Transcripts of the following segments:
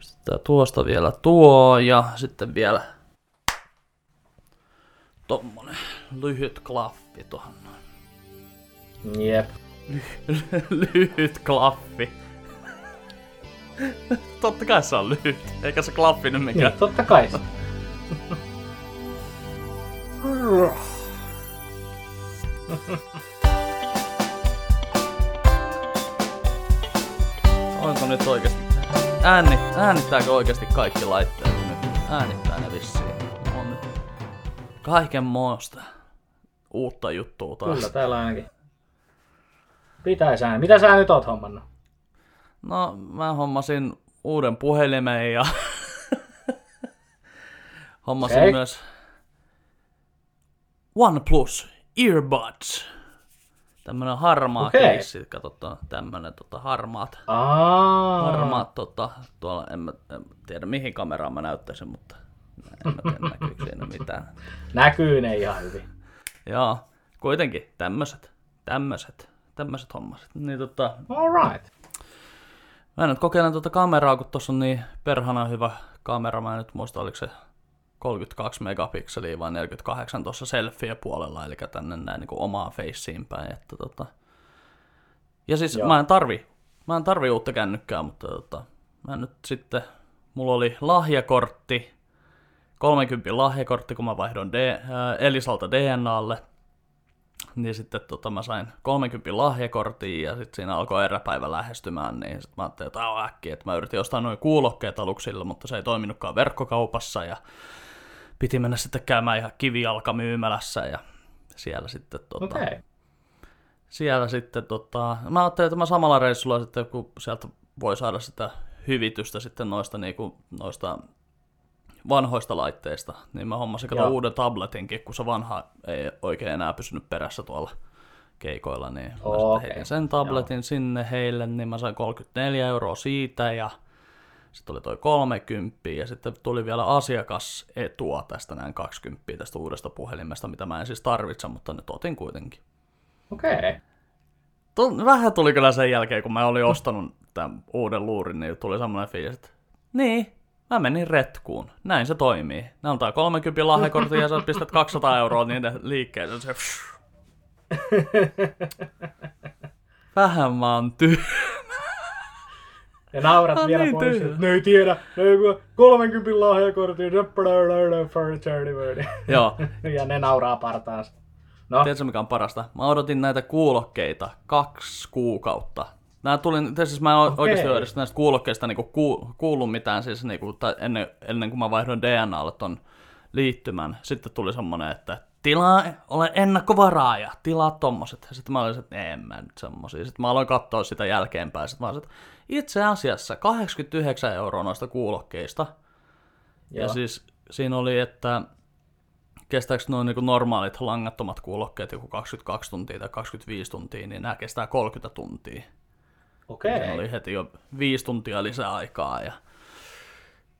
Pistetään tuosta vielä tuo ja sitten vielä tommonen lyhyt klaffi tuohon noin. Jep. lyhyt klaffi. Totta kai se on lyhyt, eikä se klaffi nyt mikään. Niin, totta kai se. Onko nyt oikeasti... Ääni, äänittääkö oikeasti kaikki laitteet nyt? Äänittää ne vissiin. On nyt kaiken moosta uutta juttua taas. Kyllä, täällä ainakin. Pitäis ääni. Mitä sä nyt oot hommannut? No, mä hommasin uuden puhelimen ja hommasin Okei. myös OnePlus Earbuds. Tämmönen harmaa Okei. keissi, katsotaan tämmönen tota, harmaat, Aa, harmaat tota, tuolla en mä, en tiedä mihin kameraan mä näyttäisin, mutta en mä tiedä näkyykö siinä mitään. näkyy ne ihan hyvin. Joo, kuitenkin tämmöset, tämmöset, tämmöset hommaset. Niin tota, Alright. Mä nyt kokeilen tuota kameraa, kun tuossa on niin perhana hyvä kamera. Mä en nyt muista, oliko se 32 megapikseliä vai 48 tuossa selfie puolella, eli tänne näin niin kuin omaa faceen päin. Että tota. Ja siis Joo. mä en tarvi, mä en tarvi uutta kännykkää, mutta tota, mä nyt sitten, mulla oli lahjakortti, 30 lahjakortti, kun mä vaihdoin D, ää, Elisalta DNAlle, niin sitten tota, mä sain 30 lahjakortin ja sitten siinä alkoi eräpäivä lähestymään, niin sitten mä ajattelin, että on äkkiä, että mä yritin ostaa noin kuulokkeet aluksilla, mutta se ei toiminutkaan verkkokaupassa ja piti mennä sitten käymään ihan kivijalkamyymälässä ja siellä sitten tota. Okay. siellä sitten tota, mä ajattelin, että mä samalla reissulla sitten, kun sieltä voi saada sitä hyvitystä sitten noista, niinku, noista vanhoista laitteista, niin mä hommasin kato Joo. uuden tabletinkin, kun se vanha ei oikein enää pysynyt perässä tuolla keikoilla, niin mä Okei. sitten heitin sen tabletin sinne heille, niin mä sain 34 euroa siitä ja sitten oli toi 30 ja sitten tuli vielä asiakasetua tästä näin 20 tästä uudesta puhelimesta, mitä mä en siis tarvitse, mutta nyt otin kuitenkin. Okei. Okay. Vähän tuli kyllä sen jälkeen, kun mä olin ostanut tämän uuden luurin, niin tuli semmoinen fiilis, että niin, mä menin retkuun. Näin se toimii. Ne antaa 30 lahjakortin ja sä pistät 200 euroa niiden liikkeelle. Se, vähän mä oon ty- Ja naurat Ah, vielä pois, tyhjä. ne ei tiedä, ne ei kun 30 lahjakortin. Joo, ja ne nauraa partaansa. No, tiedätkö mikä on parasta? Mä odotin näitä kuulokkeita kaksi kuukautta. Nää tuli, siis mä en Okei. oikeasti ole edes näistä kuulokkeista niinku ku, kuullut mitään siis niinku, tai ennen, ennen kuin mä vaihdoin DNAlle ton liittymän. Sitten tuli semmonen, että tilaa, ole ennakkovaraaja, tilaa tommoset. Ja sitten mä olin, että en mä nyt semmosia. Sitten mä aloin katsoa sitä jälkeenpäin. Sitten mä olin, että itse asiassa 89 euroa noista kuulokkeista. Ja Joo. siis siinä oli, että kestääkö noin niin normaalit langattomat kuulokkeet joku 22 tuntia tai 25 tuntia, niin nämä kestää 30 tuntia. okei. Okay. oli heti jo 5 tuntia lisää aikaa. Ja...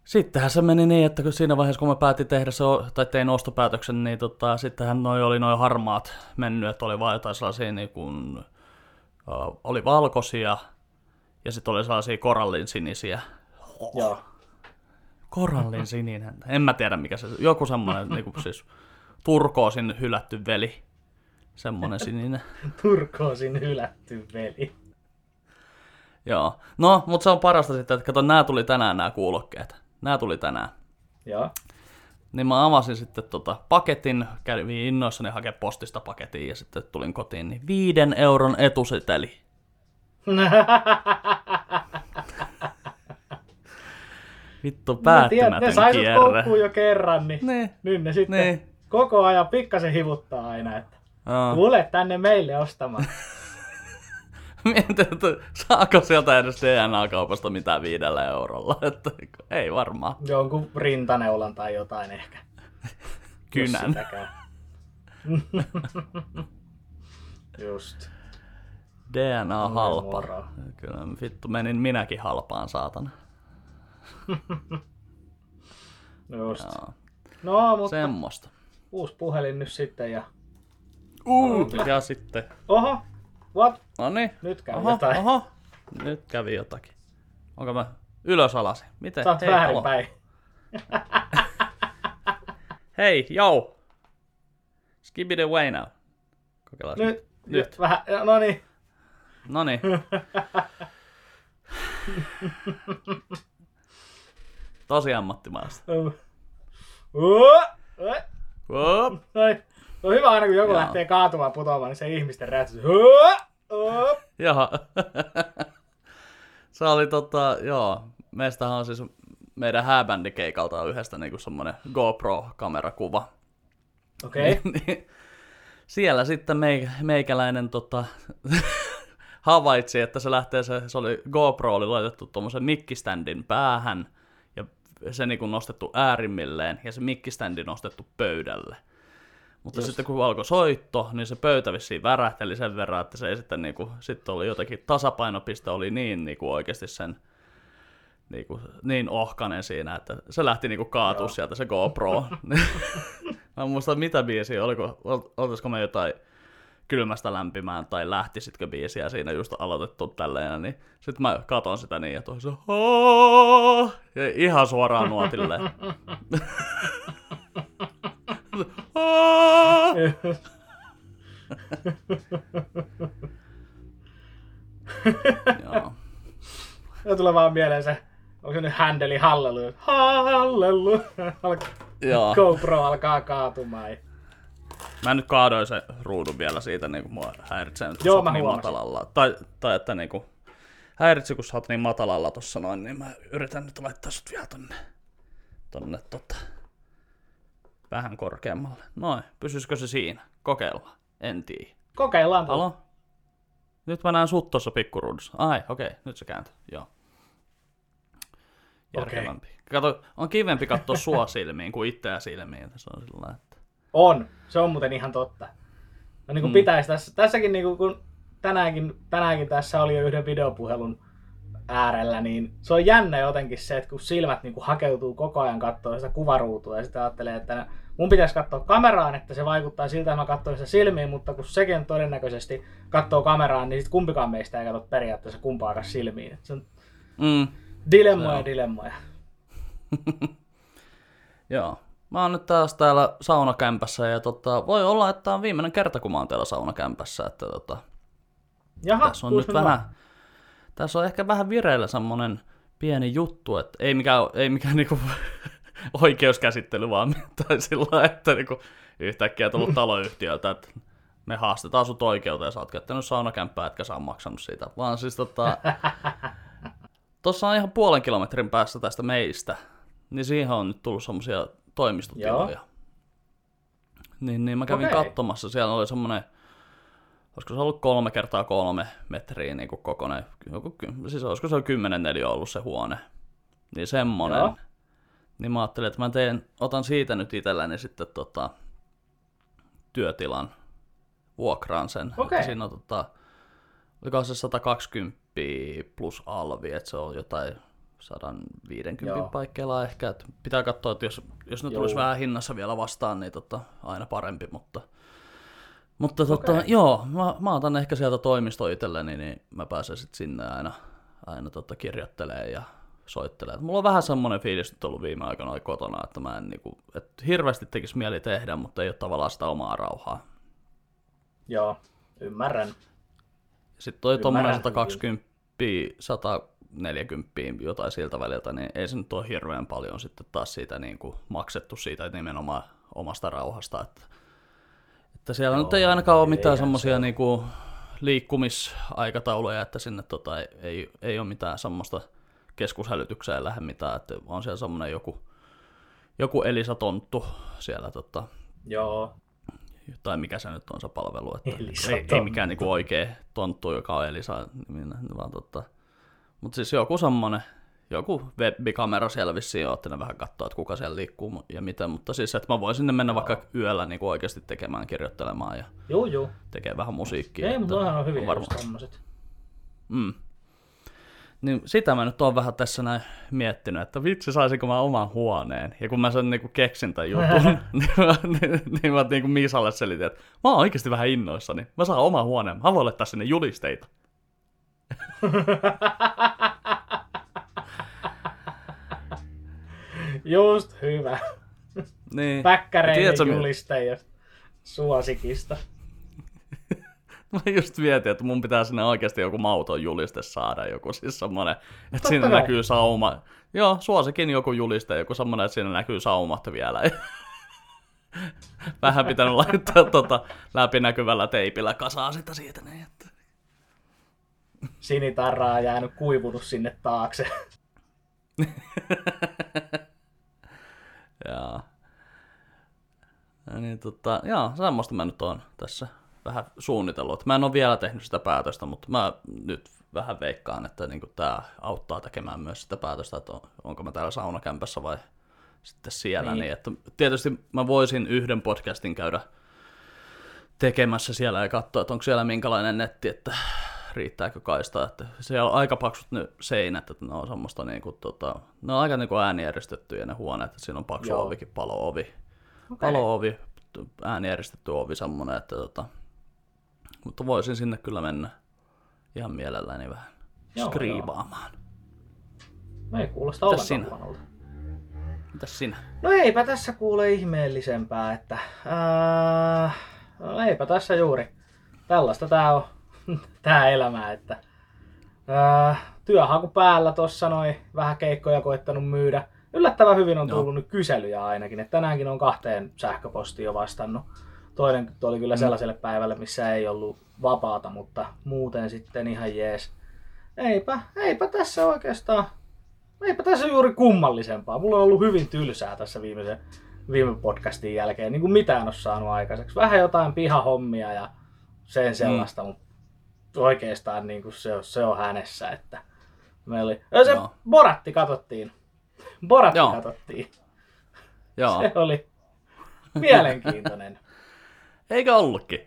Sittenhän se meni niin, että kun siinä vaiheessa kun mä päätin tehdä se, tai tein ostopäätöksen, niin tota, sittenhän noi oli noin harmaat mennyt, että oli vaan jotain sellaisia niin kuin, uh, oli valkoisia ja sitten oli sellaisia korallin sinisiä. Joo. Korallin sininen. En mä tiedä mikä se Joku semmonen niinku siis turkoosin hylätty veli. Semmonen sininen. Turkoosin hylätty veli. Joo. No, mutta se on parasta sitten, että kato, nää tuli tänään nämä kuulokkeet. Nää tuli tänään. Joo. Niin mä avasin sitten tota paketin, kävin innoissani hakea postista paketin ja sitten tulin kotiin, niin viiden euron etuseteli. Vittu päättymätön ne sai kierre. jo kerran, niin Niin. nyt ne sitten Niin. koko ajan pikkasen hivuttaa aina, että tule tänne meille ostamaan. Mietin, että saako sieltä edes DNA-kaupasta mitään viidellä eurolla. Että ei varmaan. Jonkun rintaneulan tai jotain ehkä. Kynän. Just. DNA halpa. Kyllä vittu menin minäkin halpaan saatana. Just. Joo. No, mutta Semmosta. uusi puhelin nyt sitten ja... Uh, ja sitten. Oho, what? No niin. Nyt käy Oho, jotain. oho. Nyt kävi jotakin. Onko mä Ylös alas. Miten? Sä oot Hei, alo. väärinpäin. Hei, jou! Skip it away now. Kokeillaan. Nyt, Nyt. nyt. Vähän, no niin. No niin. Tosi ammattimaista. Uh, uh, Whoop. Noin. On hyvä aina, kun joku Joo. lähtee kaatumaan putoamaan, niin se ihmisten räjähtys. Uh. Joo. Se oli tota, joo. Meistähän on siis meidän hääbändikeikalta on yhdestä niinku semmonen GoPro-kamerakuva. Okei. Okay. Niin, siellä sitten meikä, meikäläinen tota, havaitsi, että se lähtee, se, se oli, GoPro oli laitettu tuommoisen mikkiständin päähän ja se niinku nostettu äärimmilleen ja se mikkiständi nostettu pöydälle. Mutta Just. sitten kun alkoi soitto, niin se pöytä vissiin värähteli sen verran, että se ei sitten niinku, sitten oli jotenkin tasapainopiste oli niin niinku oikeasti sen niinku, niin ohkanen siinä, että se lähti niinku kaatua Joo. sieltä se GoPro. mä en muista mitä biisiä, oliko, ol- oltaisiko me jotain kylmästä lämpimään tai lähtisitkö biisiä siinä just aloitettu tälleen, niin sitten mä katon sitä niin ja toisaalta "Aa!" ja ihan suoraan nuotille. Joo. Ja tulee vaan mieleen se, onko se nyt handeli hallelu? Hallelu. Joo. GoPro alkaa kaatumaan. Mä nyt kaadoin se ruudun vielä siitä, niin kuin mua häiritsee nyt, Joo, mä niin huomasin. matalalla. Tai, tai että niin kuin, häiritsi, kun sä oot niin matalalla tossa noin, niin mä yritän nyt laittaa sut vielä tonne, tonne tota, vähän korkeammalle. Noin, pysyisikö se siinä? Kokeillaan. En tiedä. Kokeillaan tuolla. Alo? Nyt mä näen sut tossa pikkuruudussa. Ai, okei, okay, nyt se kääntyy. Joo. Järkevämpi. Kato, on kivempi katsoa sua silmiin kuin itseä silmiin. Se on sillä että... On. Se on muuten ihan totta. No niin kuin Mm. pitäisi tässä, tässäkin niin kuin, kun tänäänkin, tänäänkin tässä oli jo yhden videopuhelun äärellä, niin se on jännä jotenkin se, että kun silmät niin kuin hakeutuu koko ajan katsoa sitä kuvaruutua ja sitten ajattelee, että mun pitäisi katsoa kameraan, että se vaikuttaa siltä, että mä katsoin sitä silmiin, mutta kun sekin todennäköisesti katsoo kameraan, niin sitten kumpikaan meistä ei katso periaatteessa kumpaakaan silmiin. Se on Mm, dilemmoja Se dilemmoja. Joo. Mä oon nyt taas täällä saunakämpässä ja tota, voi olla, että on viimeinen kerta, kun mä oon täällä saunakämpässä. Että tota, Jaha, tässä on nyt vähän, tässä on ehkä vähän vireillä semmonen pieni juttu, että ei mikään, ei mikään niinku oikeuskäsittely vaan, tai sillä että niinku yhtäkkiä tullut taloyhtiöltä, että me haastetaan sut oikeuteen ja sä oot käyttänyt saunakämppää, etkä sä maksanut siitä. Vaan siis tota, Tuossa on ihan puolen kilometrin päässä tästä meistä, niin siihen on nyt tullut semmosia toimistotiloja. Niin, niin mä kävin Okei. katsomassa, siellä oli semmonen, olisiko se ollut kolme kertaa kolme metriä niin kuin kokoinen, joku, siis olisiko se ollut kymmenen neliö ollut se huone. Niin semmonen. Joo. Niin mä ajattelin, että mä teen, otan siitä nyt itselläni sitten tota, työtilan, vuokraan sen. Että Siinä on tota, oliko se 120 plus alvi, että se on jotain 150 Joo. paikkeilla ehkä. Että pitää katsoa, että jos, jos ne tulisi vähän hinnassa vielä vastaan, niin tota, aina parempi, mutta mutta tota, Okei. joo, mä, mä otan ehkä sieltä toimisto itselleni, niin mä pääsen sitten sinne aina, aina tota kirjoittelee ja soittelee. Et mulla on vähän semmoinen fiilis nyt ollut viime aikoina kotona, että mä en niinku, että hirveästi tekisi mieli tehdä, mutta ei ole tavallaan sitä omaa rauhaa. Joo, ymmärrän. Sitten toi Ymmärrän 120, 140, jotain siltä väliltä, niin ei se nyt ole hirveän paljon sitten taas siitä niin kuin maksettu siitä nimenomaan omasta rauhasta. Että, että siellä Joo, nyt ei ainakaan ole mitään semmoisia niin liikkumisaikatauluja, että sinne tota, ei, ei, ei ole mitään semmoista keskushälytykseen lähde mitään, että on siellä semmoinen joku, joku Elisa-tonttu siellä tota, Joo, tai mikä se nyt on se palvelu, että Elisa ei, ei tonttu. mikään niinku oikea tonttu, joka on Elisa vaan tota, mutta siis joku semmonen, joku webbikamera siellä vissiin on, että ne vähän katsoo, että kuka siellä liikkuu ja miten, mutta siis, että mä voin sinne mennä vaikka yöllä niinku oikeasti tekemään, kirjoittelemaan ja juu juu. tekee vähän musiikkia. Ei, mutta on hyviä varmaan- tommoset. Mm. Niin sitä mä nyt oon vähän tässä näin miettinyt, että vitsi saisinko mä oman huoneen. Ja kun mä sen niinku keksin tämän jutun, niin mä, niin, niin mä niinku Miisalle selitin, että mä oon oikeasti vähän innoissani. Mä saan oman huoneen, mä voin laittaa sinne julisteita. Just hyvä. Niin. Päkkäreiden Tiedätkö, julistaja suosikista. Mä just mietin, että mun pitää sinne oikeasti joku mauton juliste saada, joku siis semmonen, että Totta siinä kai. näkyy sauma. Joo, suosikin joku juliste, joku semmonen, että siinä näkyy saumat vielä. Vähän pitänyt laittaa tota läpinäkyvällä teipillä kasaa sitä siitä. Niin, että... Sinitarraa on jäänyt kuivunut sinne taakse. Jaa. Ja niin, tota, joo, semmoista mä nyt oon tässä vähän suunnitellut. Mä en ole vielä tehnyt sitä päätöstä, mutta mä nyt vähän veikkaan, että niin tämä auttaa tekemään myös sitä päätöstä, että on, onko mä täällä saunakämpässä vai sitten siellä. Niin. Niin. että tietysti mä voisin yhden podcastin käydä tekemässä siellä ja katsoa, että onko siellä minkälainen netti, että riittääkö kaista. Että siellä on aika paksut ne seinät, että ne on semmoista niin kuin, tota, ne on aika niin kuin äänieristettyjä ne huoneet, että siinä on paksu Joo. ovikin, palo-ovi, Okei. palo-ovi, äänieristetty ovi semmoinen, että tota, mutta voisin sinne kyllä mennä ihan mielelläni vähän Joo, skriivaamaan. Me ei kuulosta Mitäs sinä? huonolta. Mitäs sinä? No eipä tässä kuule ihmeellisempää, että ää, no eipä tässä juuri. Tällaista tää on, tää elämä, että ää, työhaku päällä tossa noin, vähän keikkoja koittanut myydä. Yllättävän hyvin on Joo. tullut nyt kyselyjä ainakin, että tänäänkin on kahteen sähköpostiin jo vastannut. Toinen oli kyllä sellaiselle päivälle, missä ei ollut vapaata, mutta muuten sitten ihan jees. Eipä, eipä tässä oikeastaan Eipä tässä juuri kummallisempaa. Mulla on ollut hyvin tylsää tässä viimeisen, viime podcastin jälkeen. Niin kuin mitään ole saanut aikaiseksi. Vähän jotain pihahommia ja sen sellaista, mm. mutta oikeastaan niin kuin se, on, se on hänessä. Että me oli... Se Joo. Boratti katsottiin. Boratti Joo. katsottiin. Joo, Se oli mielenkiintoinen. Eikö ollutkin?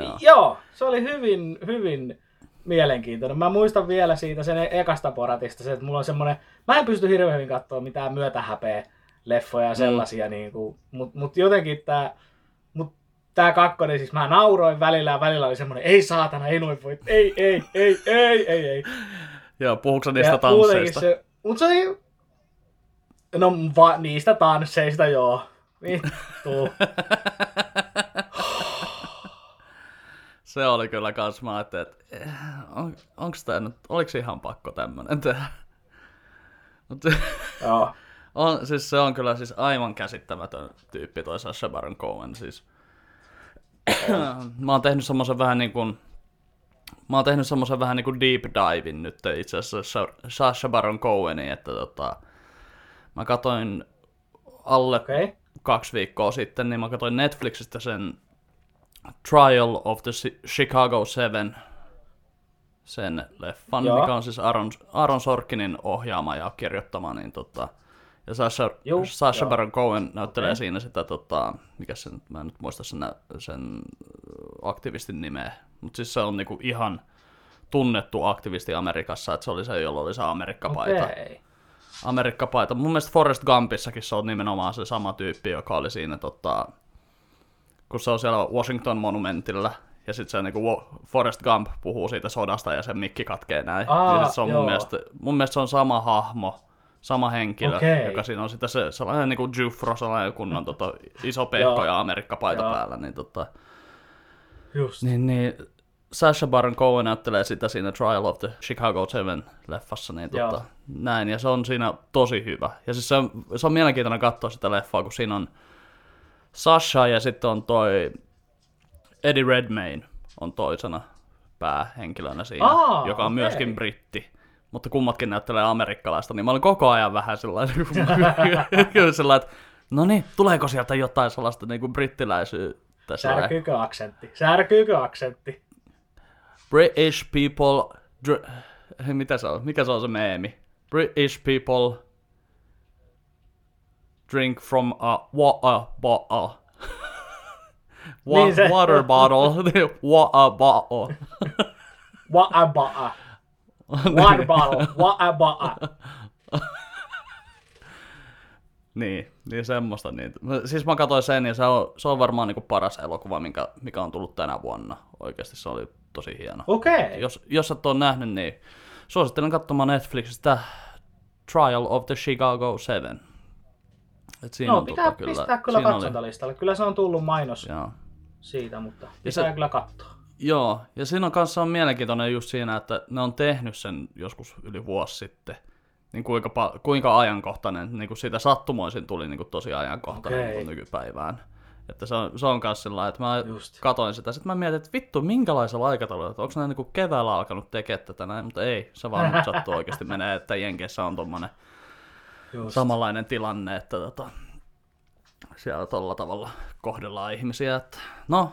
Joo. Joo, se oli hyvin, hyvin mielenkiintoinen. Mä muistan vielä siitä sen ekasta poratista, se, että mulla on semmonen, mä en pysty hirveän hyvin katsoa mitään myötähäpeä leffoja ja sellaisia, mm. niin kuin, mut, mut jotenkin tää, mut tää kakkonen, siis mä nauroin välillä ja välillä oli semmonen, ei saatana, ei noin voi, ei, ei, ei, ei, ei, ei. Joo, puhuuko sä niistä Ja tansseista? Se, mut se oli, no va, niistä tansseista joo. Vittu. Se oli kyllä kans, mä ajattelin, että eh, on, onks tää nyt, oliks ihan pakko tämmönen tehdä? Mut, joo. on, siis se on kyllä siis aivan käsittämätön tyyppi toi Sacha Baron Cohen, siis. mä oon tehnyt semmosen vähän niin kuin, mä oon tehnyt semmosen vähän niin kuin deep divein nyt itse asiassa Sacha Baron Coheniin, että tota, mä katoin alle. Okay. kaksi viikkoa sitten, niin mä katsoin Netflixistä sen Trial of the Chicago Seven, sen leffan, Joo. mikä on siis Aaron, Aaron Sorkinin ohjaama ja kirjoittama, niin tota, ja Sasha, Juu, Sasha joo. Baron Cohen näyttelee Okei. siinä sitä, tota, mikä sen, mä en nyt muista sen, sen aktivistin nimeä, mutta siis se on niinku ihan tunnettu aktivisti Amerikassa, että se oli se, jolla oli se Amerikkapaita. Okei. Amerikkapaita. Mun mielestä Forrest Gumpissakin se on nimenomaan se sama tyyppi, joka oli siinä, tota, kun se on siellä Washington Monumentilla, ja sitten se niinku Forrest Gump puhuu siitä sodasta ja sen mikki katkee näin. Aa, niin sit se on mun mielestä, mun mielestä se on sama hahmo, sama henkilö, Okei. joka siinä on sitä se, sellainen niinku Jufro, sellainen kunnon tota, iso pekko Joo. ja Amerikkapaita päällä, niin tota, Just. niin, niin Sasha Baron Cohen näyttelee sitä siinä Trial of the Chicago Seven leffassa, niin Joo. tota, näin, ja se on siinä tosi hyvä. Ja siis se on, se on mielenkiintoinen katsoa sitä leffaa, kun siinä on Sasha ja sitten on toi Eddie Redmayne on toisena päähenkilönä siinä, Aa, joka on okei. myöskin britti. Mutta kummatkin näyttelee amerikkalaista, niin mä olin koko ajan vähän sellainen, sellainen että no niin, tuleeko sieltä jotain sellaista niin kuin brittiläisyyttä? Särkyykö aksentti? Särkyykö aksentti? British people... Dr- mitä se on? Mikä se on se meemi? British people drink from a water bottle. Wa- Niin se- water bottle. water bottle. A ba'a. Water bottle. A ba'a. niin, niin semmoista. Niin. Siis mä katsoin sen ja se on, se on varmaan niinku paras elokuva, minkä, mikä on tullut tänä vuonna. Oikeasti se oli tosi hieno. Okei. Okay. Jos, jos et ole nähnyt, niin suosittelen katsomaan Netflixistä Trial of the Chicago 7. Et siinä No on pitää tota, kyllä, pistää kyllä siinä oli-. Kyllä se on tullut mainos Joo. siitä, mutta Ja pitää se- kyllä katsoa. Joo, ja siinä on kanssa on mielenkiintoinen just siinä, että ne on tehnyt sen joskus yli vuosi sitten. Niin kuinka, kuinka ajankohtainen, niin kuin siitä sattumoisin tuli niin kuin tosi ajankohtainen Okei. niin nykypäivään. Että se on, se on kanssa sillä että mä Just. katoin sitä. Sitten mä mietin, että vittu, minkälaisella aikataululla, että onko ne niin kuin keväällä alkanut tekemään tätä näin, mutta ei, se vaan nyt sattuu oikeasti menee, että Jenkeissä on tommonen Just. samanlainen tilanne, että tota, siellä tolla tavalla kohdellaan ihmisiä. Että, no,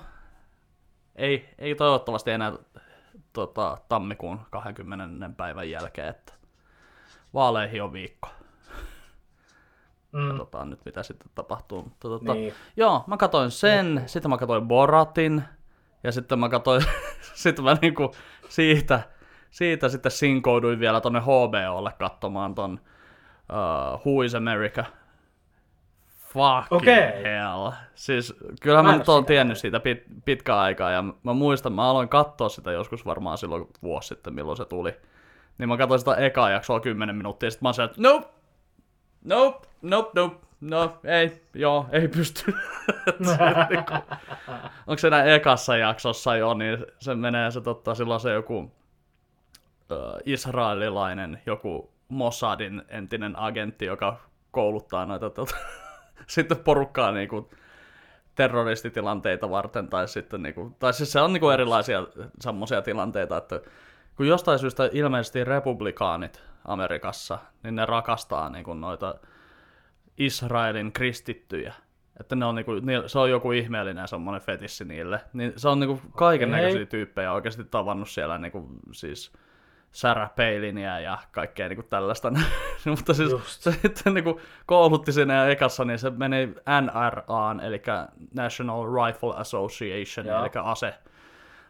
ei, ei toivottavasti enää tota, tammikuun 20. päivän jälkeen, että vaaleihin on viikko. Mm, Katsotaan nyt, mitä sitten tapahtuu. Mutta, tota, niin. Joo, mä katsoin sen, sitten mä katsoin Boratin, ja sitten mä katsoin, sitten mä niinku siitä, siitä sitten sinkouduin vielä tonne HBOlle katsomaan ton uh, Who is America. Fucking Okei. hell. Siis kyllähän Mä mä, nyt oo oon sitä tiennyt siitä pit, pitkään aikaa, ja mä muistan, mä aloin katsoa sitä joskus varmaan silloin vuosi sitten, milloin se tuli. Niin mä katsoin sitä ekaa jaksoa 10 minuuttia, ja sitten mä siellä, että nope, nope, nope, nope, no, ei, joo, ei pysty. onko se enää ekassa jaksossa jo, niin se menee se totta, silloin se joku ö, israelilainen, joku Mossadin entinen agentti, joka kouluttaa noita tota, sitten porukkaa niinku terroristitilanteita varten, tai sitten niinku, tai siis se on niinku erilaisia semmoisia tilanteita, että kun jostain syystä ilmeisesti republikaanit Amerikassa, niin ne rakastaa niinku noita Israelin kristittyjä. Että ne on niinku, se on joku ihmeellinen semmoinen fetissi niille. Niin se on niinku kaiken näköisiä tyyppejä oikeasti tavannut siellä niinku, siis Sarah Paliniä ja kaikkea niinku tällaista. Mutta siis Just. se sitten niinku koulutti siinä ekassa, niin se meni NRAan, eli National Rifle Association, Joo. eli ase,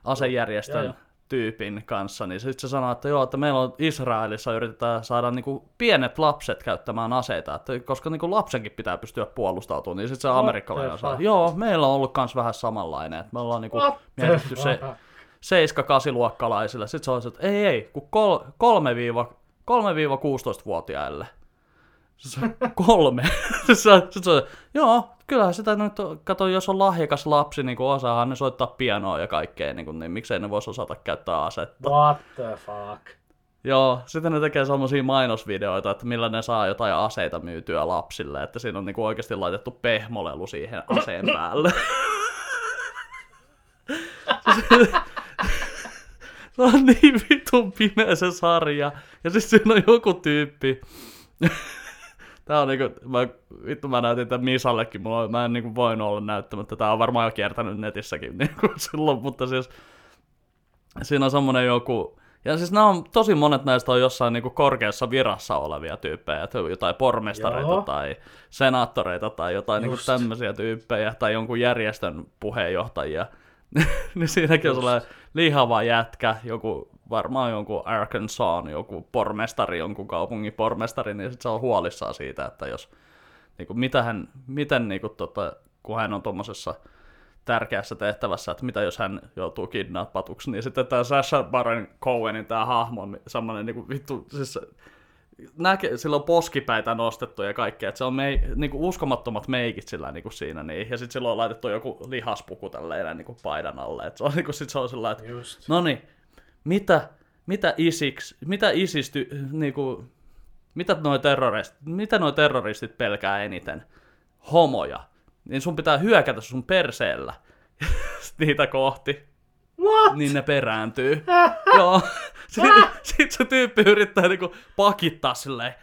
asejärjestön joo. tyypin kanssa, niin sitten se sanoi, että joo, että meillä on Israelissa yritetään saada niinku pienet lapset käyttämään aseita, että koska niinku lapsenkin pitää pystyä puolustautumaan, niin sitten se amerikkalainen sanoi, joo, meillä on ollut kans vähän samanlainen, että me ollaan What the mietitty se? 7-8-luokkalaisille, sitten se on se, että ei, ei, kun kol, 3-16-vuotiaille. Se on kolme. Sitten se on, joo, kyllähän sitä nyt, kato, jos on lahjakas lapsi, niin kuin osaahan ne soittaa pianoa ja kaikkea, niin, kuin, niin miksei ne voisi osata käyttää asetta. What the fuck? Joo, sitten ne tekee semmosia mainosvideoita, että millä ne saa jotain aseita myytyä lapsille, että siinä on niinku oikeasti laitettu pehmolelu siihen aseen päälle. Se on niin vitun pimeä se sarja. Ja siis siinä on joku tyyppi. Tää on niinku, mä, vittu mä näytin tämän Misallekin, mulla, mä en niinku voinut olla näyttämättä, tää on varmaan jo kiertänyt netissäkin niinku silloin, mutta siis siinä on semmonen joku, ja siis nämä on, tosi monet näistä on jossain niinku korkeassa virassa olevia tyyppejä, että jotain pormestareita Joo. tai senaattoreita tai jotain niinku Just. tämmöisiä tyyppejä tai jonkun järjestön puheenjohtajia. niin siinäkin on sellainen lihava jätkä, joku varmaan jonkun Arkansasin, joku pormestari, jonkun kaupungin pormestari, niin sit se on huolissaan siitä, että jos, niinku, mitä hän, miten niinku, tota, kun hän on tuommoisessa tärkeässä tehtävässä, että mitä jos hän joutuu kidnappatuksi, niin sitten tämä Sasha Baron Cohenin tämä hahmo on semmoinen niinku vittu, siis näke, sillä on poskipäitä nostettu ja kaikkea, että se on mei, niinku uskomattomat meikit sillä niinku siinä, niin, ja sitten sillä on laitettu joku lihaspuku tälleen niinku paidan alle, että se on niinku sit se on sillä että Just. no niin, mitä, mitä isiks, mitä isisty, niinku, mitä noi terroristit, mitä noi terroristit pelkää eniten? Homoja. Niin sun pitää hyökätä sun perseellä niitä kohti, What? niin ne perääntyy. Joo. Sitten sit se tyyppi yrittää niinku pakittaa silleen,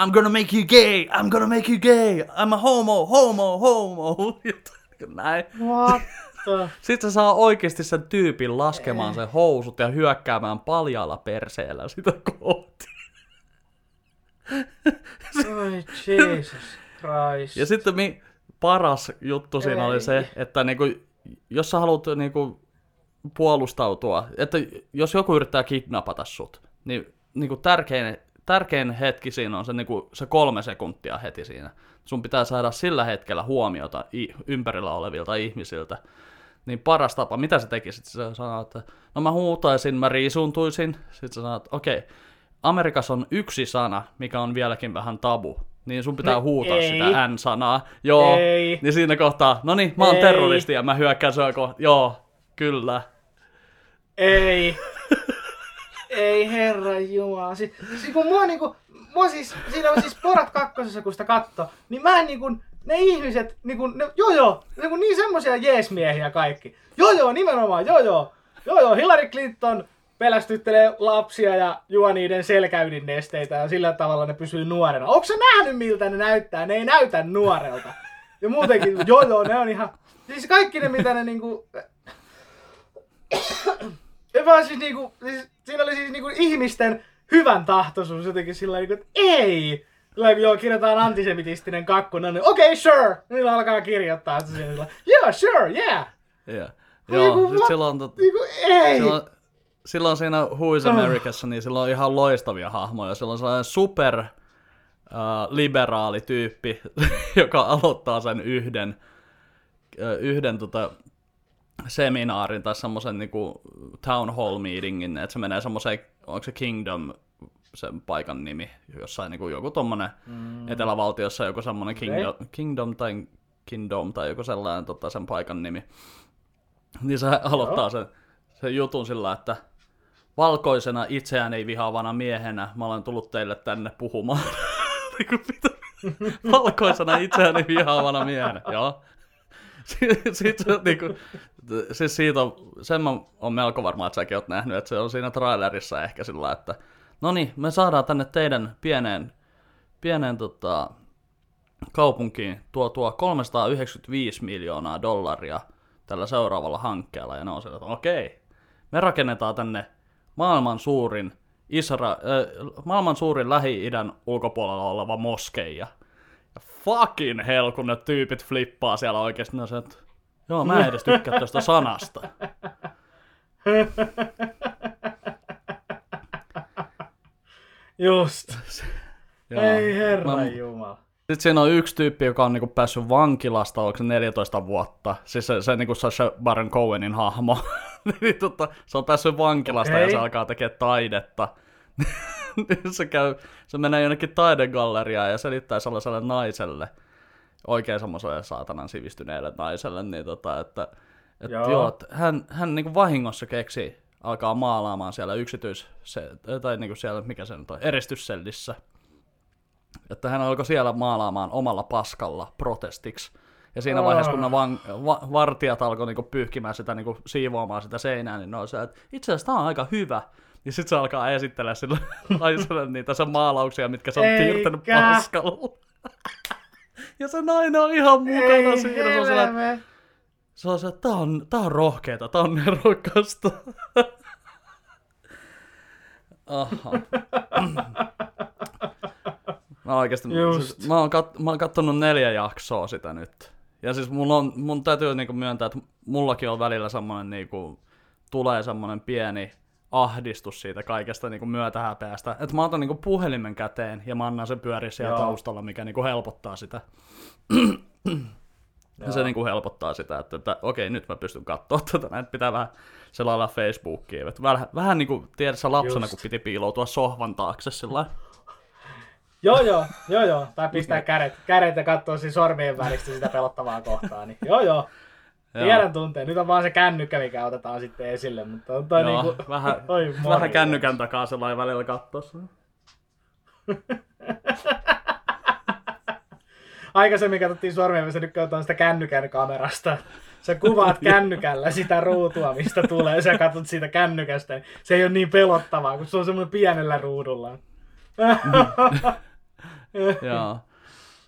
I'm gonna make you gay, I'm gonna make you gay, I'm a homo, homo, homo. Näin. What. Sitten se saa oikeasti sen tyypin laskemaan sen housut ja hyökkäämään paljaalla perseellä sitä kohti. Oi Jesus Christ. Ja sitten mi- paras juttu siinä oli se, Ei. että niinku, jos sä haluat niinku puolustautua, että jos joku yrittää kidnapata sut, niin niinku tärkein, tärkein hetki siinä on se, niinku, se kolme sekuntia heti siinä. Sun pitää saada sillä hetkellä huomiota ympärillä olevilta ihmisiltä. Niin paras tapa, mitä sä tekisit? Sä sanoit, että no mä huutaisin, mä riisuntuisin. Sitten sä sanoit, okei, Amerikassa on yksi sana, mikä on vieläkin vähän tabu. niin sun pitää No huutaa ei. sitä N-sanaa. Joo. Ei. Niin siinä kohtaa, no niin, mä oon Ei. terroristi ja mä hyökkään sua kohta. Joo, kyllä. Ei. Ei herra jumala. Siis, siis kun mua niinku, mua siis, siinä on siis Porat kakkosessa, kun sitä katto, niin mä en niinku, ne ihmiset, niinku, ne, joo joo, niinku niin semmosia jeesmiehiä kaikki. Joo joo, nimenomaan, joo joo. Joo joo, Hillary Clinton pelästyttelee lapsia ja juo niiden selkäydinnesteitä ja sillä tavalla ne pysyy nuorena. Onko sä nähnyt miltä ne näyttää? Ne ei näytä nuorelta. Ja muutenkin, joo joo, ne on ihan... Siis kaikki ne, mitä ne niinku... Vaan siis niinku, siis, siinä oli siis niinku ihmisten hyvän tahtoisuus jotenkin sillä lailla, niinku, että ei! Sillä kun joo, kirjoitetaan antisemitistinen kakku, no niin okei, okay, sure! Niillä alkaa kirjoittaa siinä sillä yeah, sure, yeah! Yeah. Niinku, Joo, sit what? silloin, tot, Niinku, ei! silloin, silloin siinä Who is Americassa, niin sillä on ihan loistavia hahmoja. Sillä on sellainen super äh, liberaali tyyppi, joka aloittaa sen yhden, äh, yhden tota, seminaarin tai semmoisen niinku town hall meetingin, että se menee semmoiseen, onko se Kingdom sen paikan nimi, jossain niinku joku tommonen mm. etelävaltiossa joku semmonen Kingdom, Kingdom tai Kingdom tai joku sellainen tota, sen paikan nimi. Niin se aloittaa sen, sen jutun sillä, että valkoisena itseään ei vihaavana miehenä mä olen tullut teille tänne puhumaan. Mitä? valkoisena itseään ei vihaavana miehenä, joo. Sitten se, niinku, siis siitä on, sen mä oon melko varma, että säkin oot nähnyt, että se on siinä trailerissa ehkä sillä, että no niin, me saadaan tänne teidän pieneen, pieneen tota, kaupunkiin tuo, tuo 395 miljoonaa dollaria tällä seuraavalla hankkeella, ja ne on sillä, että okei, me rakennetaan tänne maailman suurin, Isra, äh, maailman suurin Lähi-idän ulkopuolella oleva moskeija. Fucking hell, kun ne tyypit flippaa siellä oikeesti, ne se, että joo, mä en edes tykkää tuosta sanasta. Just. Joo. Ei herra Mä- jumala. Sitten siinä on yksi tyyppi, joka on niinku päässyt vankilasta, onko se 14 vuotta. Siis se, se niinku Sacha Baron Cohenin hahmo. niin, tota, se on päässyt vankilasta okay. ja se alkaa tekemään taidetta. Niin se, käy, se menee jonnekin taidegalleriaan ja selittää sellaiselle naiselle, oikein semmoiselle saatanan sivistyneelle naiselle, niin tota, että, että joo. Joo. Että hän, hän niinku vahingossa keksi alkaa maalaamaan siellä yksityis, se, tai niinku siellä, mikä se nyt on, eristyssellissä että hän alkoi siellä maalaamaan omalla paskalla protestiksi. Ja siinä vaiheessa, kun ne van, va, vartijat alkoi niinku pyyhkimään sitä, niinku siivoamaan sitä seinää, niin ne on se, että itse asiassa tämä on aika hyvä. Ja sitten se alkaa esitellä sille naiselle niitä sen maalauksia, mitkä se on Eikä. piirtänyt paskalla. ja se nainen on ihan mukana Ei siinä. Se on, sillä, helve. se on se, tää on, tää on rohkeeta, tää on nerokasta. Aha. Mä oikeesti, siis, mä, oon kat, mä oon kattonut neljä jaksoa sitä nyt. Ja siis mulla on, mun täytyy niinku myöntää, että mullakin on välillä semmonen niinku, tulee semmonen pieni ahdistus siitä kaikesta niinku myötähäpeästä. Että mä otan niinku puhelimen käteen ja mä annan sen pyöriä siellä Joo. taustalla, mikä niinku helpottaa sitä. Ja se niinku helpottaa sitä, että, että okei, nyt mä pystyn katsoa tätä, näin pitää vähän selailla Facebookia. Että vähän, vähän niin kuin tiedätkö lapsena, Just. kun piti piiloutua sohvan taakse sillä. Joo, joo, joo, joo. Tai pistää kädet, kädet ja siinä sormien välistä sitä pelottavaa kohtaa. Niin, joo, joo. Tiedän tunteen. Nyt on vaan se kännykkä, mikä otetaan sitten esille. Mutta on toi Joo, niinku... vähän, Oi, vähän kännykän takaa sellainen välillä katsoa. Aikaisemmin katsottiin sormien välistä, nyt katsotaan sitä kännykän kamerasta. Sä kuvaat kännykällä sitä ruutua, mistä tulee, sä katsot siitä kännykästä. niin Se ei ole niin pelottavaa, kun se on semmoinen pienellä ruudulla. Joo.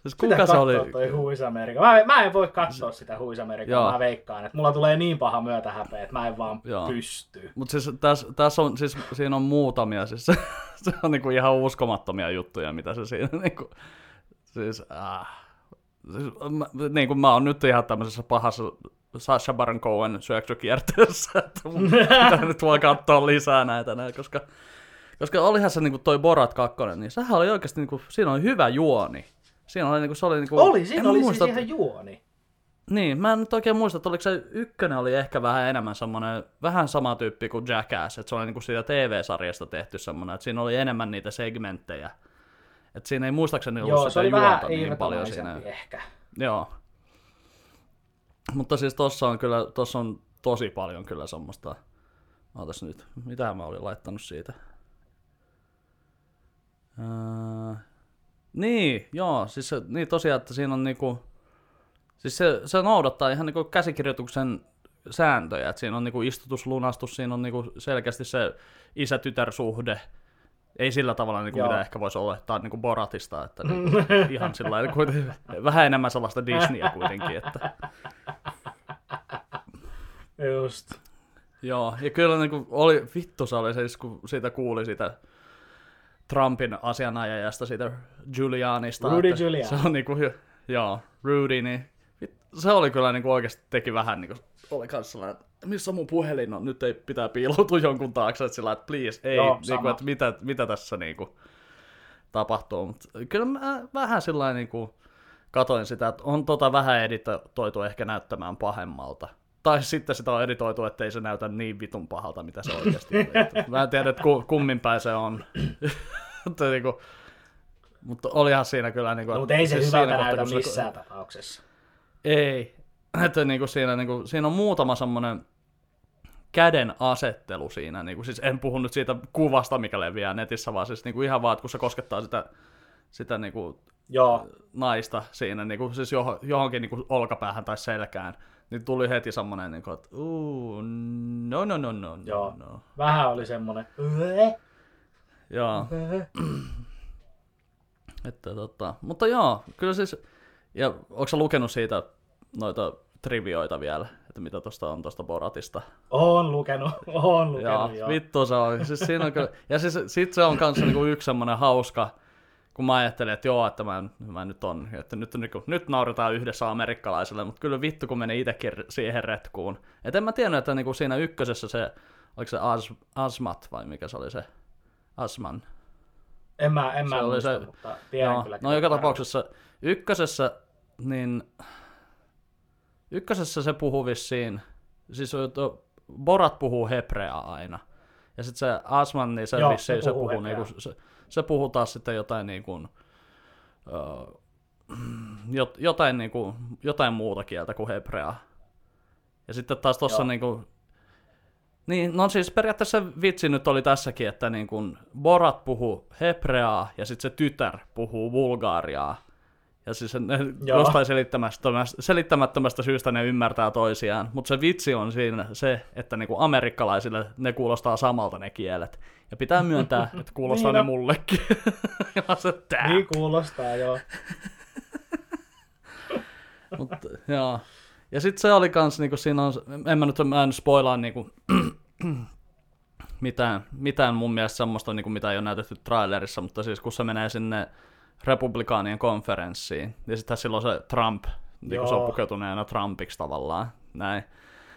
Siis Kuka se oli? toi Huis Amerika? Mä, mä en voi katsoa sitä Huis Amerikaa, Joo. mä veikkaan, että mulla tulee niin paha myötähäpeä, että mä en vaan Joo. pysty. Mutta siis tässä, tässä on, siis siinä on muutamia, siis se, se on niinku ihan uskomattomia juttuja, mitä se siinä niinku, siis, äh, siis mä, niin kuin mä oon nyt ihan tämmöisessä pahassa Sasha Baron Cohen syöksykierteessä, että mun pitää nyt vaan katsoa lisää näitä näin, koska, koska olihan se niinku toi Borat 2, niin sehän oli oikeasti niinku, siinä oli hyvä juoni. Siinä oli niinku, se oli niinku, Oli, siinä oli muista, siis ihan juoni. niin, mä en nyt oikein muista, että oliko se ykkönen oli ehkä vähän enemmän semmoinen, vähän sama tyyppi kuin Jackass, että se oli niinku siitä TV-sarjasta tehty semmoinen, että siinä oli enemmän niitä segmenttejä. Et siinä ei muistaakseni ollut Joo, sitä se oli juonta niin paljon siinä. ehkä. Joo. Mutta siis tossa on kyllä, tossa on tosi paljon kyllä semmoista, ootas nyt, mitä mä olin laittanut siitä. Öö, niin, joo, siis se, niin tosiaan, että siinä on niinku, siis se, se noudattaa ihan niinku käsikirjoituksen sääntöjä, että siinä on niinku istutuslunastus, siinä on niinku selkeästi se isä-tytär-suhde, ei sillä tavalla, niin kuin Joo. mitä ehkä voisi olettaa niin kuin Boratista, että niin kuin, ihan sillä lailla, kuitenkin, vähän enemmän sellaista Disneyä kuitenkin. Että, Just. joo, ja kyllä niin kuin, oli, vittu se oli siis, kun siitä kuuli sitä Trumpin asianajajasta, siitä Giulianista. Rudy että Giuliani. Se on niin kuin, joo, Rudy, niin se oli kyllä niin kuin oikeasti teki vähän niin kuin, oli kanssa sellainen, että missä mun puhelin on, nyt ei pitää piiloutua jonkun taakse, että sillä että please, ei, Joo, niin kuin, sama. että mitä, mitä tässä niin kuin, tapahtuu. Mutta kyllä mä vähän sillä niin kuin, katoin sitä, että on tota vähän editoitu ehkä näyttämään pahemmalta. Tai sitten sitä on editoitu, ettei se näytä niin vitun pahalta, mitä se oikeasti oli. Että Mä en tiedä, että ku, kummin päin se on. Että niinku, mutta olihan siinä kyllä... Niinku, No, mutta ei se siis hyvältä näytä kun se- missään tapauksessa. Ei. Että niinku siinä, niinku, siinä on muutama semmoinen käden asettelu siinä. Niinku, siis en puhu nyt siitä kuvasta, mikä leviää netissä, vaan siis niinku ihan vaan, että kun se koskettaa sitä, sitä niinku Joo, naista siinä, niin kuin, siis johon, johonkin niin kuin olkapäähän tai selkään, niin tuli heti semmoinen, niin kuin, että uu, no, no, no, no, Joo. no, no. vähän oli semmonen. "Öö, Joo, öö." Että, tota, mutta joo, kyllä siis, ja onko lukenut siitä noita trivioita vielä, että mitä tuosta on tuosta Boratista? Oon lukenut, oon lukenut, Joo, joo. vittu se on. Siis siinä on kyllä, ja siis sit se on kanssa niinku yksi semmoinen hauska, kun mä ajattelin, että joo, että mä, mä nyt on, että nyt, niinku, nyt nauretaan yhdessä amerikkalaiselle, mutta kyllä vittu, kun menee itsekin siihen retkuun. Et en mä tiennyt, että niinku siinä ykkösessä se, oliko se As, Asmat vai mikä se oli se, Asman. En mä, en mä Se muista, se- mutta tiedän Joo, kyllä. no joka tapauksessa ykkösessä, niin ykkösessä se puhuu vissiin, siis Borat puhuu hebreaa aina. Ja sitten se Asman, niin se, Joo, vissiin, se se, puhuu puhuu, hebreaa. niinku, se, se puhuu taas sitten jotain niin kuin, uh, jot, jotain, niin kuin, jotain muuta kieltä kuin hebreaa. Ja sitten taas tuossa niin kuin, niin, no siis periaatteessa vitsi nyt oli tässäkin, että niin kun Borat puhuu hebreaa ja sitten se tytär puhuu bulgaariaa. Ja siis ne, Joo. jostain selittämättömästä, selittämättömästä syystä ne ymmärtää toisiaan. Mutta se vitsi on siinä se, että niinku amerikkalaisille ne kuulostaa samalta ne kielet. Ja pitää myöntää, että kuulostaa Niin, ne no. mullekin. se, tää. Niin kuulostaa, joo. Mut, joo. Ja sitten se oli kans, niinku, siinä on, en mä nyt mä en spoilaa niinku, mitään, mitään mun mielestä semmoista, niinku, mitä ei ole näytetty trailerissa, mutta siis kun se menee sinne republikaanien konferenssiin, ja sitten silloin se Trump, niinku, se on pukeutuneena Trumpiksi tavallaan, näin.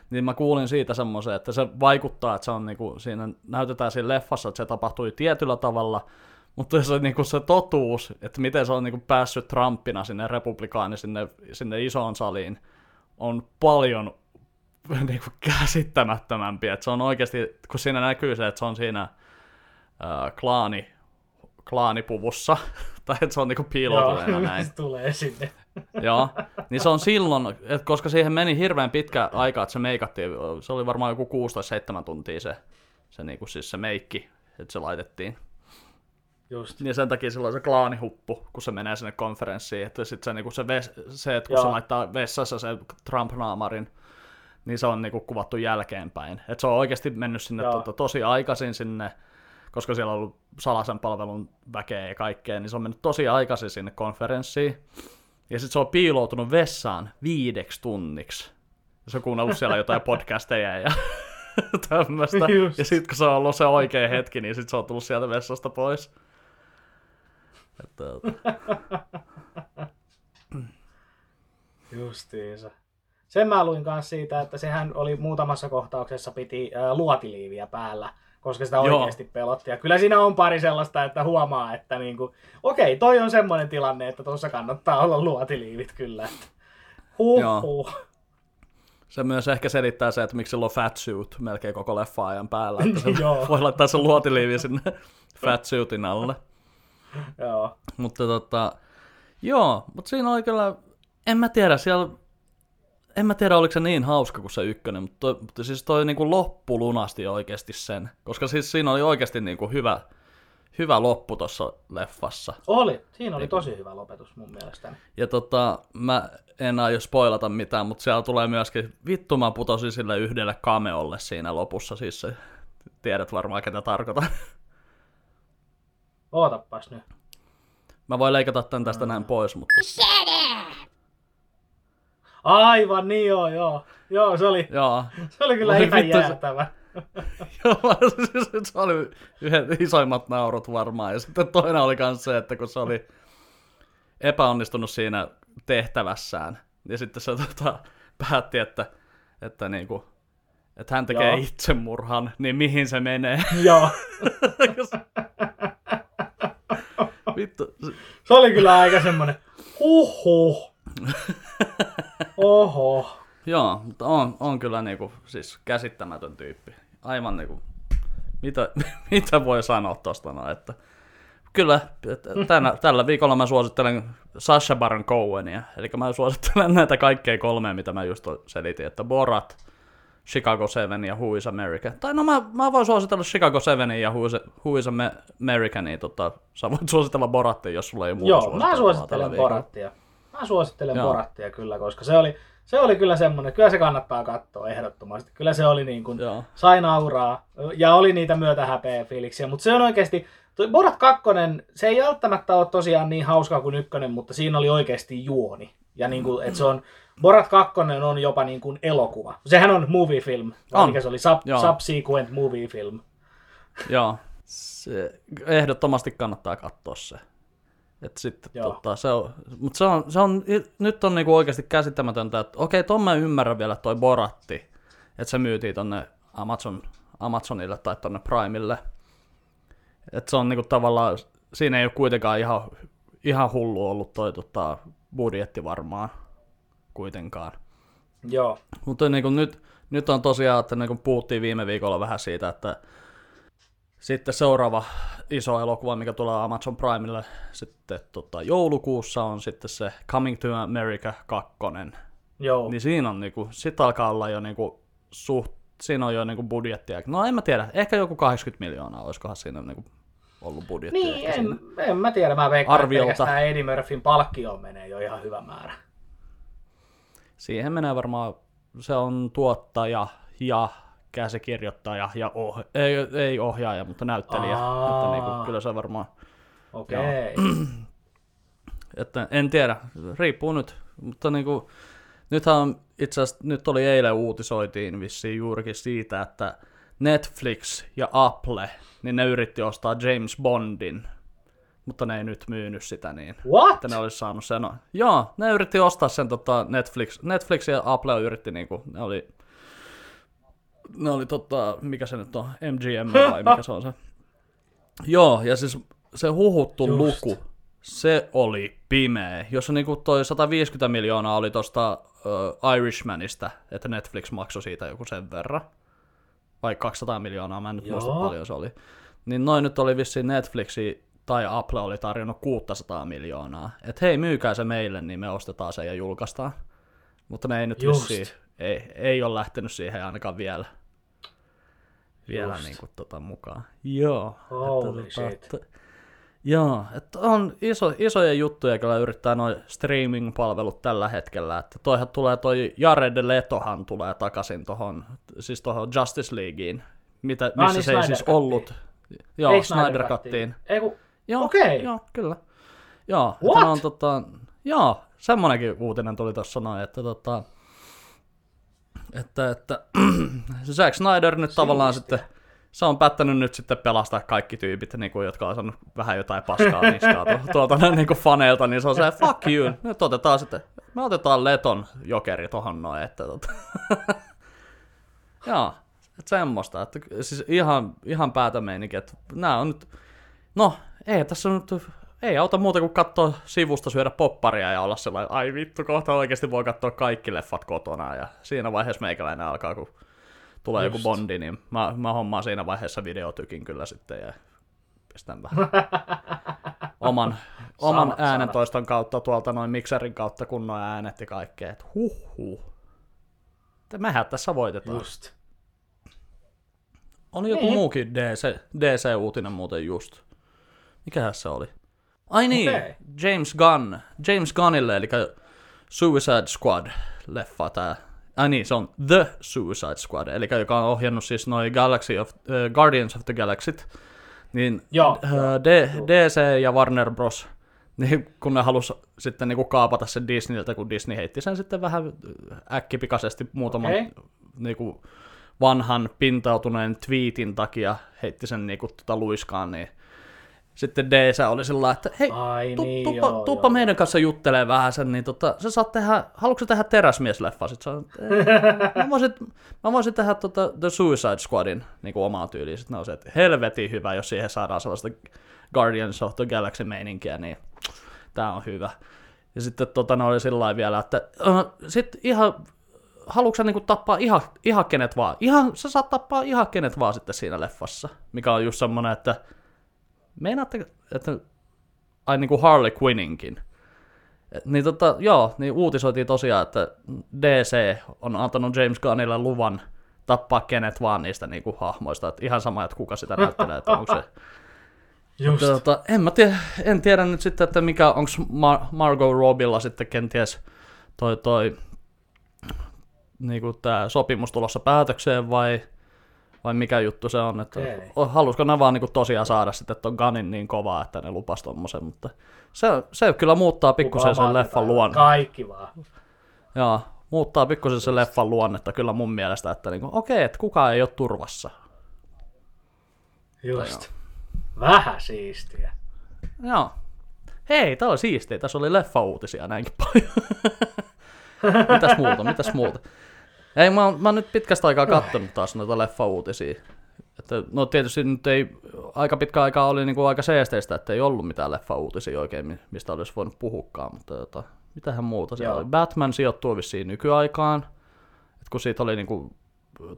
Niin mä kuulin siitä semmoisen, että se vaikuttaa, että se on niinku, siinä näytetään siinä leffassa, että se tapahtui tietyllä tavalla, mutta se, niinku, se totuus, että miten se on niinku, päässyt Trumpina sinne republikaani, sinne, sinne isoon saliin, on paljon niinku, käsittämättömämpi. Että se on oikeasti, kun siinä näkyy se, että se on siinä ää, klaani, klaanipuvussa, tai että se on niinku piiloutuneena näin. se tulee sinne. Joo, niin se on silloin, että koska siihen meni hirveän pitkä aika, että se meikattiin, se oli varmaan joku 16-7 tuntia se, se, niinku, siis se meikki, että se laitettiin. Just. Niin sen takia silloin se klaanihuppu, kun se menee sinne konferenssiin, että sitten se, niinku se, ves, se, että kun Joo. se laittaa vessassa se Trump-naamarin, niin se on niinku kuvattu jälkeenpäin. Et se on oikeasti mennyt sinne tota, tosi aikaisin sinne, koska siellä on ollut salaisen palvelun väkeä ja kaikkea, niin se on mennyt tosi aikaisin sinne konferenssiin. Ja sitten se on piiloutunut vessaan viideksi tunniksi. Ja se on kuunnellut siellä jotain podcasteja ja tämmöistä. Ja sitten kun se on ollut se oikea hetki, niin sitten se on tullut sieltä vessasta pois. Että, Justiinsa. Sen mä luin kanssa siitä, että sehän oli muutamassa kohtauksessa piti äh, luotiliiviä päällä, koska sitä Joo. oikeasti pelotti. Ja kyllä siinä on pari sellaista, että huomaa, että niinku, okei, toi on semmoinen tilanne, että tuossa kannattaa olla luotiliivit kyllä. Huh, Joo. huh. se myös ehkä selittää se, että miksi sillä on fat suit melkein koko leffa ajan päällä. Että se voi laittaa sen luotiliivi sinne fat suitin alle. Joo. Mutta tota, joo, mutta siinä oli kyllä, en mä tiedä, siellä, en mä tiedä oliko se niin hauska kuin se ykkönen, mutta, toi, mutta siis toi niinku loppu lunasti oikeasti sen, koska siis siinä oli oikeasti niinku hyvä, hyvä loppu tuossa leffassa. Oli. Siinä oli tosi hyvä lopetus mun mielestäni. Ja tota, mä en aio spoilata mitään, mutta siellä tulee myöskin, vittu mä putosin sille yhdelle cameolle siinä lopussa, siis se, tiedät varmaan ketä tarkoitan. Ootapas nyt. Mä voin leikata tän tästä näin pois, mutta Aivan, niin joo, joo. Joo, se oli, joo. se oli kyllä Voi ihan vittu, se- jäätävä. Joo, siis se oli yhdet isoimmat naurut varmaan. Ja sitten toinen oli myös se, että kun se oli epäonnistunut siinä tehtävässään, niin sitten se tota, päätti, että, että, niinku, että hän tekee Joo. itsemurhan, niin mihin se menee. joo. Vittu, se- oli kyllä aika semmonen, huhhuh. Oho. joo, mutta on, on kyllä niinku, siis käsittämätön tyyppi. Aivan niinku, mitä, mitä voi sanoa tosta no, että Kyllä, tänä, tällä viikolla mä suosittelen Sasha Baron Cohenia, eli mä suosittelen näitä kaikkeja kolmea, mitä mä just selitin, että Borat, Chicago 7 ja Who is America. Tai no mä, mä voin suositella Chicago 7 ja Who is, Who is America, niin tota, sä voit suositella Borattia, jos sulla ei muuta Joo, mä suosittelen. Borattia. Mä suosittelen Joo. Borattia kyllä, koska se oli, se oli kyllä semmonen, kyllä se kannattaa katsoa ehdottomasti. Kyllä se oli niin kuin, Joo. sai nauraa ja oli niitä myötähäpeä fiiliksiä, mutta se on oikeasti, toi Borat 2, se ei välttämättä ole tosiaan niin hauskaa kuin ykkönen, mutta siinä oli oikeasti juoni. Ja niin kuin, että se on, Borat 2 on jopa niin kuin elokuva. Sehän on movie film, On. mikä se oli, sub, Joo. subsequent movie film. Joo, se, ehdottomasti kannattaa katsoa se. Et sitten, tota, se on, mutta se on, se on, nyt on niinku oikeasti käsittämätöntä, että okei, ton mä ymmärrän vielä toi Boratti, että se myytiin tonne Amazon, Amazonille tai tonne Primelle. Että se on niinku tavallaan, siinä ei ole kuitenkaan ihan, ihan hullu ollut toi tota, budjetti varmaan kuitenkaan. Joo. Mutta niin kuin nyt, nyt on tosiaan, että niin kuin puhuttiin viime viikolla vähän siitä, että sitten seuraava iso elokuva, mikä tulee Amazon Primelle sitten tota, joulukuussa, on sitten se Coming to America 2. Joo. Niin siinä on niinku, sit alkaa olla jo niinku suht, siinä on jo niinku budjettia. No en mä tiedä, ehkä joku 80 miljoonaa, olisikohan siinä niinku ollut budjetti. Niin, siinä. en, en mä tiedä. Mä veikkaan, että Arviolta. Eddie Murphyn palkkioon menee jo ihan hyvä määrä. Siihen menee varmaan, se on tuottaja ja käsikirjoittaja ja oh, ei, ei ohjaaja, mutta näyttelijä. Aa. Että niinku, kyllä se varmaan, Okei. Okay. että en tiedä, riippuu nyt. Mutta niinku, nythän on, itse asiassa nyt oli eilen uutisoitiin vissiin juurikin siitä, että Netflix ja Apple, niin ne yritti ostaa James Bondin, mutta ne ei nyt myynyt sitä niin. What? että ne olisi saanut sen. Joo, ne yritti ostaa sen tota, Netflix. Netflix ja Apple yritti niinku, ne oli, ne oli tota, mikä se nyt on, MGM vai mikä se on se. Joo, ja siis se huhuttu Just. luku, se oli pimeä. Jos niinku toi 150 miljoonaa oli tosta uh, Irishmanista, että Netflix maksoi siitä joku sen verran, vai 200 miljoonaa, mä en nyt muista Joo. paljon se oli. Niin noin nyt oli vissiin Netflixi tai Apple oli tarjonnut 600 miljoonaa. Että hei, myykää se meille, niin me ostetaan se ja julkaistaan. Mutta ne ei nyt Just. vissiin, ei, ei ole lähtenyt siihen ainakaan vielä, vielä Just. niin kuin, tota, mukaan. Joo. Holy että, shit. Tota, joo, että on iso, isoja juttuja kyllä yrittää noin streaming-palvelut tällä hetkellä. Että toihan tulee toi Jared Letohan tulee takaisin tohon, siis tohon Justice Leagueen, mitä, missä niin, se ei siis ollut. Joo, Ei Snyder Cuttiin. Cuttiin. Ei kun, Joo, Okei. joo, kyllä. Joo, What? ne on, tota, joo, semmonenkin uutinen tuli tuossa noin, että tota, että, että se Zack Snyder nyt tavallaan sitten, se on päättänyt nyt sitten pelastaa kaikki tyypit, niin kuin, jotka on saanut vähän jotain paskaa niskaa tu- tuolta niin kuin faneilta, niin se on se, fuck you, nyt otetaan sitten, me otetaan Leton jokeri tohon noin, että tota. Joo, että semmoista, että siis ihan, ihan päätä meininki, että nämä on nyt, no ei tässä nyt, ei auta muuta kuin katsoa sivusta, syödä popparia ja olla sellainen, ai vittu, kohta oikeasti voi katsoa kaikki leffat kotona ja siinä vaiheessa meikäläinen alkaa, kun tulee Just. joku bondi, niin mä, mä hommaan siinä vaiheessa videotykin kyllä sitten ja pistän vähän oman, oman Sanat, äänentoiston kautta tuolta noin mikserin kautta kunnon äänet ja kaikkea, huh huh. Mehän tässä voitetaan. Just. Oli joku Niin. muukin DC, DC-uutinen muuten just. Mikähän se oli? Ai niin, Okei. James Gunn. James Gunnille, eli Suicide Squad-leffa tää. Ai niin, se on The Suicide Squad, eli joka on ohjannut siis noin Galaxy of, äh, Guardians of the Galaxyt. Niin Joo, äh, joo. D, DC ja Warner Bros. Niin kun ne halus sitten niinku kaapata sen Disneyltä, kun Disney heitti sen sitten vähän äkkipikaisesti muutaman Okei. niinku vanhan pintautuneen tweetin takia heitti sen niinku tota luiskaan, niin sitten DC oli sillä että hei, Ai tu, niin, tuppa, joo, tuppa joo. meidän kanssa juttelee vähän sen, niin tota, sä saat tehdä, haluatko tehdä teräsmiesleffa? Sitten sanoin, että mä voisin, mä voisin tehdä tota The Suicide Squadin niin kuin omaa tyyliin. Sitten on se, että helvetin hyvä, jos siihen saadaan sellaista Guardians of the Galaxy meininkiä, niin tää on hyvä. Ja sitten tota, ne oli sillä vielä, että äh, sit ihan, haluatko sä niinku tappaa ihan, ihan kenet vaan? Ihan, sä saat tappaa ihan kenet vaan sitten siinä leffassa. Mikä on just semmonen, että meinaatte, että ai niinku Harley Quinninkin. Niin tota, joo, niin uutisoitiin tosiaan, että DC on antanut James Gunnille luvan tappaa kenet vaan niistä niinku hahmoista, että ihan sama, että kuka sitä näyttelee, että onko se Just. Tota, en mä tiedä, en tiedä nyt sitten, että mikä, onko Mar- Margot Robbilla sitten kenties toi, toi niinku tää sopimus tulossa päätökseen vai, vai mikä juttu se on, että Okei. o- halusko ne vaan niinku tosiaan saada sitten ton Gunin niin kovaa, että ne lupas tommosen, mutta se, se kyllä muuttaa pikkusen sen leffan luonne. Kaikki vaan. Joo, muuttaa pikkusen sen leffan luonnetta kyllä mun mielestä, että niinku, okei, että kukaan ei ole turvassa. Just. Vähän siistiä. Joo. Hei, tää oli siistiä. Tässä oli leffa-uutisia näinkin paljon. mitäs muuta, mitäs muuta? Ei, mä oon, mä oon nyt pitkästä aikaa kattonut taas noita leffa-uutisia. Että, no tietysti nyt ei, aika pitkä aikaa oli niinku aika seesteistä, että ei ollut mitään leffa-uutisia oikein, mi- mistä olisi voinut puhukaan, mutta tota, mitähän muuta siellä Joo. oli. Batman sijoittuu vissiin nykyaikaan, että kun siitä oli niinku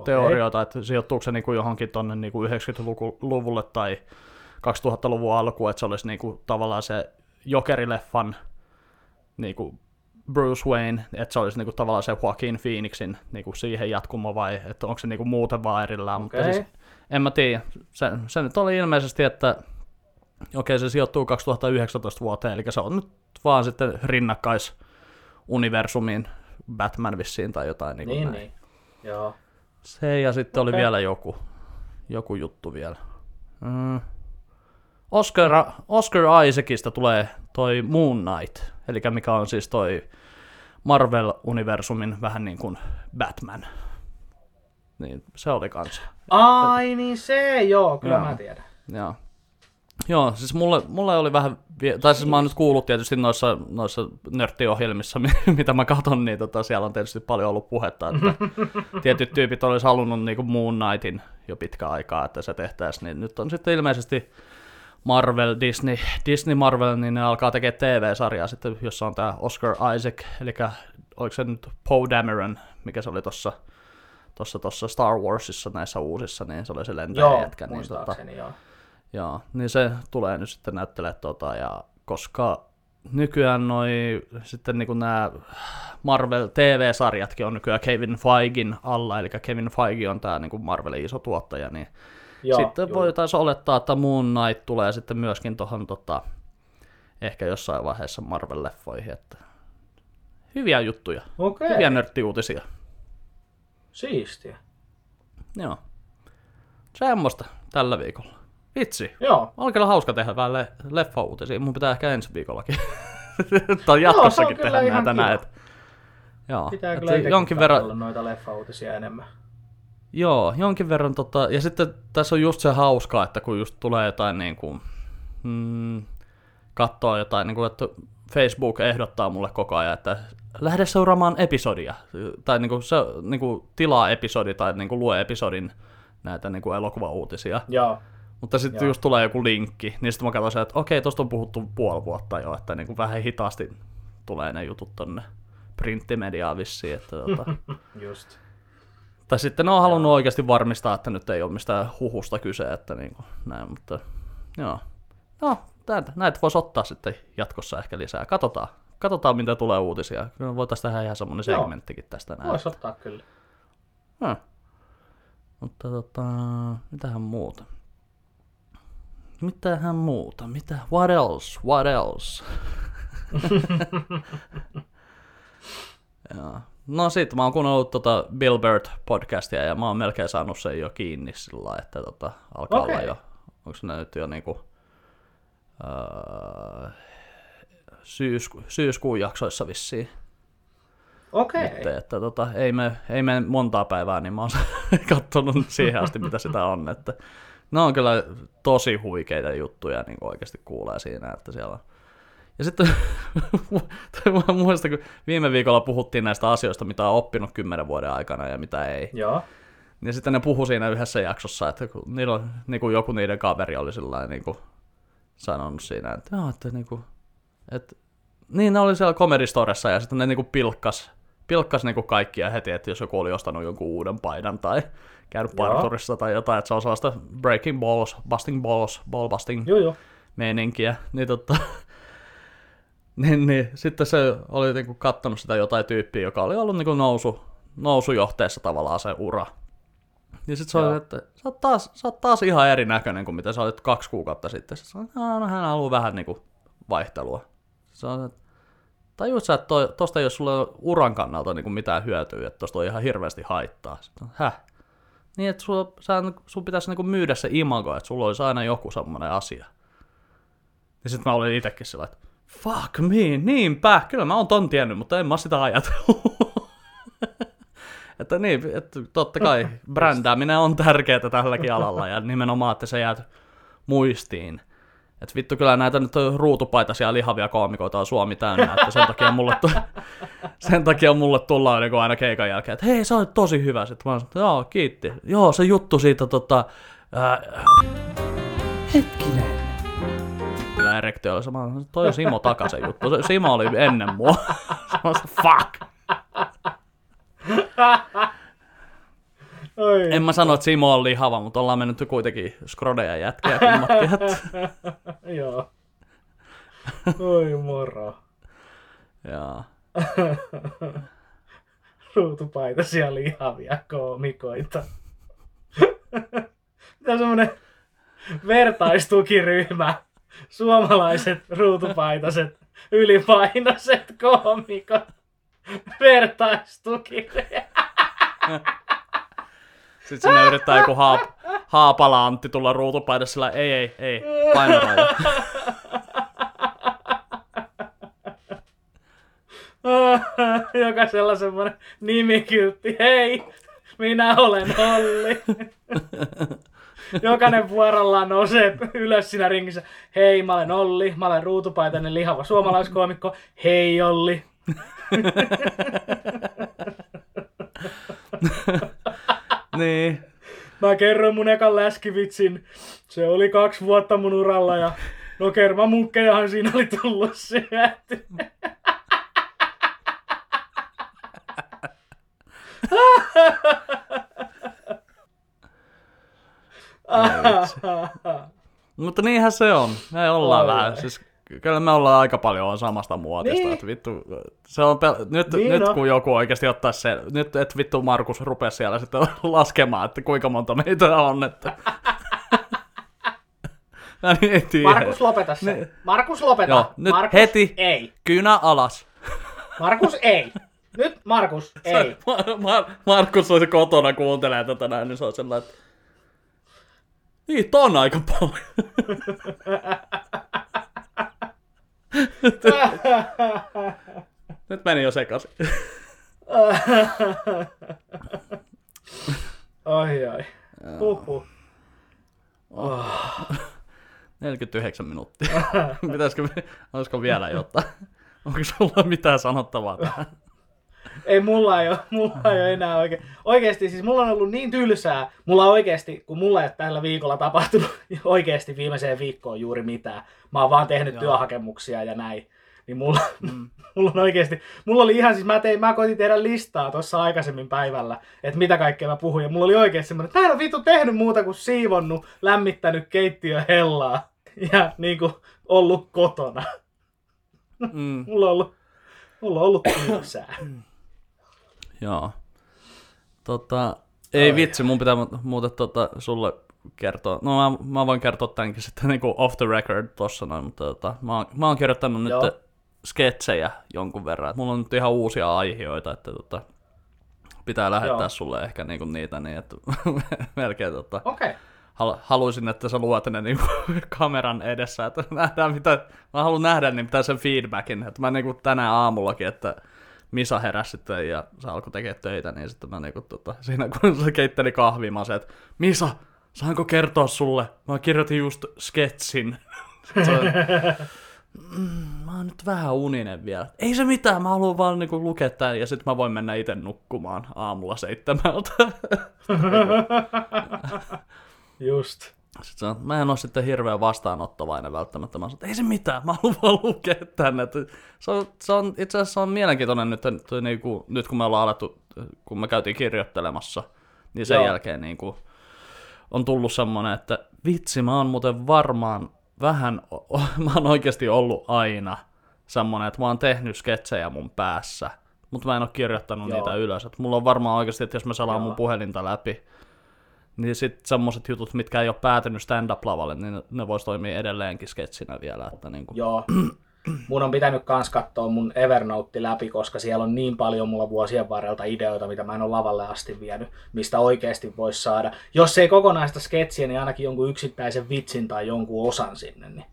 teorioita, että sijoittuuko se niinku johonkin tonne niinku 90-luvulle tai 2000-luvun alkuun, että se olisi niinku tavallaan se Jokerileffan niinku Bruce Wayne, että se olisi niinku tavallaan se Joaquin Phoenixin niinku siihen jatkumo vai että onko se niinku muuten vaan erillään, mutta Okei. siis, en mä tiedä. Se, se nyt oli ilmeisesti, että okei se sijoittuu 2019 vuoteen, eli se on nyt vaan sitten rinnakkaisuniversumin Batman vissiin tai jotain niin, Niin, näin. niin. Joo. Se ja sitten oli Okei. vielä joku, joku juttu vielä. Mm. Oscar, Oscar Isaacista tulee toi Moon Knight, eli mikä on siis toi Marvel-universumin vähän niin kuin Batman. Niin se oli kanssa. Ai niin se, joo, kyllä Joo. mä tiedän. Joo. Joo, siis mulle, mulle oli vähän, vie- tai siis mä oon nyt kuullut tietysti noissa, noissa nörttiohjelmissa, mi- mitä mä katon, niin tota, siellä on tietysti paljon ollut puhetta, että tietyt tyypit olisi halunnut niinku Moon Knightin jo pitkä aikaa, että se tehtäisiin, niin nyt on sitten ilmeisesti Marvel, Disney, Disney Marvel, niin ne alkaa tekemään TV-sarjaa sitten, jossa on tämä Oscar Isaac, eli oliko se nyt Poe Dameron, mikä se oli tuossa tossa, tossa Star Warsissa näissä uusissa, niin se oli se lentäjä Joo, jätkä. Niin, tota, joo. Joo, niin se tulee nyt sitten näyttelemään tota, ja koska nykyään noi sitten niin nämä Marvel TV-sarjatkin on nykyään Kevin Feigin alla, eli Kevin Feige on tämä niin Marvelin iso tuottaja, niin joo sitten juu. voitaisiin olettaa, että Moon Knight tulee sitten myöskin tuohon tota, ehkä jossain vaiheessa Marvel-leffoihin, että hyviä juttuja, Okei, hyviä nörttiuutisia. siistiä. Joo. Semmoista tällä viikolla. Vitsi, Joo, On kyllä hauska tehdä vähän le- leffa-uutisia. Mun pitää ehkä ensi viikollakin. tai jatkossakin kyllä tehdä näitä näet. Joo, pitää kyllä jonkin verran, noita leffa-uutisia enemmän. Joo, jonkin verran tota, ja sitten tässä on just se hauskaa, että kun just tulee jotain niin kuin, mm, katsoa jotain, niin kuin, että Facebook ehdottaa mulle koko ajan, että lähde seuraamaan episodia, tai niin kuin, se, niin kuin, tilaa episodi tai niin kuin, lue episodin näitä niin kuin elokuvauutisia. Joo, Mutta sitten Joo. just tulee joku linkki, niin sitten mä katsoin, että okei, tosta on puhuttu puoli vuotta jo, että niin kuin vähän hitaasti tulee ne jutut tonne printtimediaan vissiin. Että tota. just. Tai sitten ne on halunnut oikeasti varmistaa, että nyt ei ole mistään huhusta kyse, että niin kuin näin, mutta joo. No, näitä, näitä voisi ottaa sitten jatkossa ehkä lisää. Katsotaan, katsotaan mitä tulee uutisia. Kyllä voitaisiin tehdä ihan semmoinen Joo. segmenttikin tästä näin. Voisi ottaa kyllä. Hmm. Mutta tota, mitähän muuta? Mitähän muuta? Mitä? What else? What else? Joo. No sit mä oon kuunnellut tota Bill Burr podcastia ja mä oon melkein saanut sen jo kiinni sillä että tota, alkaa Okei. olla jo, onko se nyt jo niinku öö, syysku, syyskuun jaksoissa vissiin. Okei. Nyt, että tota, ei, me, ei me montaa päivää, niin mä oon katsonut siihen asti, mitä sitä on. Että ne on kyllä tosi huikeita juttuja, niin kuin oikeasti kuulee siinä, että siellä on. Ja sitten mä muistan, kun viime viikolla puhuttiin näistä asioista, mitä on oppinut kymmenen vuoden aikana ja mitä ei. Joo. Ja sitten ne puhu siinä yhdessä jaksossa, että kun niillä on, niin kuin joku niiden kaveri oli sillä niin kuin sanonut siinä, että, joo, että, niin kuin, että niin ne oli siellä Comedy Storessa ja sitten ne niin kuin pilkkas, pilkkas niin kuin kaikkia heti, että jos joku oli ostanut jonkun uuden paidan tai käynyt parturissa tai jotain, että se on sellaista breaking balls, busting balls, ball busting Joo, joo. meininkiä, niin tota, niin, niin, sitten se oli niinku kattonut sitä jotain tyyppiä, joka oli ollut niinku nousu, nousujohteessa tavallaan se ura. Ja sitten se oli, että sä oot, taas, sä oot taas ihan erinäköinen kuin mitä sä olit kaksi kuukautta sitten. Sitten sanoin, että no hän haluaa vähän niinku vaihtelua. Se on, että tajuut sä, että toi, tosta ei ole sulle uran kannalta niinku mitään hyötyä, että tosta on ihan hirveästi haittaa. Sitten, häh? Niin, että sulla, sä, sun pitäisi niinku myydä se imago, että sulla olisi aina joku semmoinen asia. Ja sitten mä olin itekin sillä, että fuck me, niinpä, kyllä mä oon ton tiennyt, mutta en mä sitä ajatellut. että niin, että totta kai brändääminen on tärkeää tälläkin alalla ja nimenomaan, että se jää muistiin. Et vittu kyllä näitä nyt ruutupaitaisia lihavia koomikoita on Suomi täynnä, että sen takia mulle, tu- sen takia mulle tullaan niin aina keikan jälkeen, että hei sä olet tosi hyvä. Sitten mä että joo kiitti. Joo se juttu siitä tota, ää, hetkinen. Kyllä erektio oli sama, toi on Simo Takasen juttu. Se- Simo oli ennen mua. Mä että fuck. Oi. En mä sano, että Simo on lihava, mutta ollaan mennyt kuitenkin skrodeja jätkiä kummatkin. Joo. Oi moro. jaa. Ruutupaitaisia lihavia koomikoita. Mitä semmonen vertaistukiryhmä. Suomalaiset ruutupaitaset ylipainoiset koomikot. Vertaistukiryhmä. Sitten sinne yrittää joku haap, haapala Antti tulla ruutupaidassa sillä ei, ei, ei, painoraja. Jokaisella semmonen nimikyltti. Hei, minä olen Olli. Jokainen vuorollaan nousee ylös siinä ringissä. Hei, mä olen Olli. Mä olen ruutupaitainen lihava suomalaiskoomikko. Hei, Olli. niin. Mä kerroin mun ekan läskivitsin. Se oli kaksi vuotta mun uralla ja no kermamunkkejahan siinä oli tullut syöty. Mutta niinhän se on. Me ollaan Oi, vähän. Siis, kyllä me ollaan aika paljon samasta muotista. Niin. Että vittu, se on pel- nyt, Niin nyt kun joku oikeasti ottaa se, nyt et vittu Markus rupesi siellä sitten laskemaan, että kuinka monta meitä on. Että... Mä en tiedä. Markus, lopeta se. Niin. Markus, lopeta. Joo, nyt Markus, heti. Ei. Kynä alas. Markus, ei. Nyt, Markus, ei. Mar- Mar- Markus olisi kotona kuuntelee tätä näin, niin se on sellainen, että Niitä on aika paljon. Nyt meni jo sekaisin. Oi, oi. Huhhuh. 49 minuuttia. Pitäisikö, olisiko vielä jotain? Onko sulla mitään sanottavaa tähän? Ei mulla ei ole, mulla ei ole enää oikein. Oikeesti siis mulla on ollut niin tylsää. Mulla oikeesti, kun mulla ei ole tällä viikolla tapahtunut oikeesti viimeiseen viikkoon juuri mitään. Mä oon vaan tehnyt Joo. työhakemuksia ja näin. Niin mulla, mm. mulla on oikeesti, mulla oli ihan siis, mä, tein, mä koitin tehdä listaa tuossa aikaisemmin päivällä, että mitä kaikkea mä puhuin. Ja mulla oli oikeesti semmoinen, että mä en ole vittu tehnyt muuta kuin siivonnut, lämmittänyt keittiö hellaa. ja niin kuin ollut kotona. Mm, Mulla on ollut, mulla on ollut tylsää. Joo. Tota, ei Ai. vitsi, mun pitää mu- muuten tota, sulle kertoa. No mä, mä voin kertoa tämänkin sitten niinku off the record tossa noin, mutta tota, mä, oon, mä oon kirjoittanut Joo. nyt sketsejä jonkun verran. Et Mulla on nyt ihan uusia aiheita, että tota, pitää lähettää Joo. sulle ehkä niinku niitä niin, että melkein tota. Okay. hal- haluaisin, että sä luot ne niinku kameran edessä, että nähdään mitä, mä haluan nähdä niin mitä sen feedbackin, että mä niinku tänään aamullakin, että Misa heräsi sitten ja se alkoi tekemään töitä, niin sitten mä niinku tota, siinä kun se keitteli kahvia, mä sanoin, että Misa, saanko kertoa sulle? Mä kirjoitin just sketsin. Se "Mm, mä oon nyt vähän uninen vielä. Ei se mitään, mä haluan vaan niinku lukea tän ja sitten mä voin mennä itse nukkumaan aamulla seitsemältä. Just. Sitten sanon, mä en ole sitten hirveän vastaanottavainen välttämättä. Mä sanon, että ei se mitään, mä haluan vaan lukea tänne. Se on, se on, itse asiassa on mielenkiintoinen nyt, niin kuin, nyt kun me ollaan alettu, kun me käytiin kirjoittelemassa, niin sen Joo. jälkeen niin kuin, on tullut semmoinen, että vitsi, mä oon muuten varmaan vähän, mä oon oikeasti ollut aina semmoinen, että mä oon tehnyt sketsejä mun päässä, mutta mä en ole kirjoittanut Joo. niitä ylös. Että mulla on varmaan oikeasti, että jos mä selaan Joo. mun puhelinta läpi, niin sitten semmoset jutut, mitkä ei ole päätynyt stand-up-lavalle, niin ne, ne vois toimia edelleenkin sketsinä vielä. Että niinku, Joo. Mun on pitänyt kans katsoa mun Evernote läpi, koska siellä on niin paljon mulla vuosien varrelta ideoita, mitä mä en ole lavalle asti vienyt, mistä oikeasti voisi saada. Jos ei kokonaista sketsiä, niin ainakin jonkun yksittäisen vitsin tai jonkun osan sinne. Niin.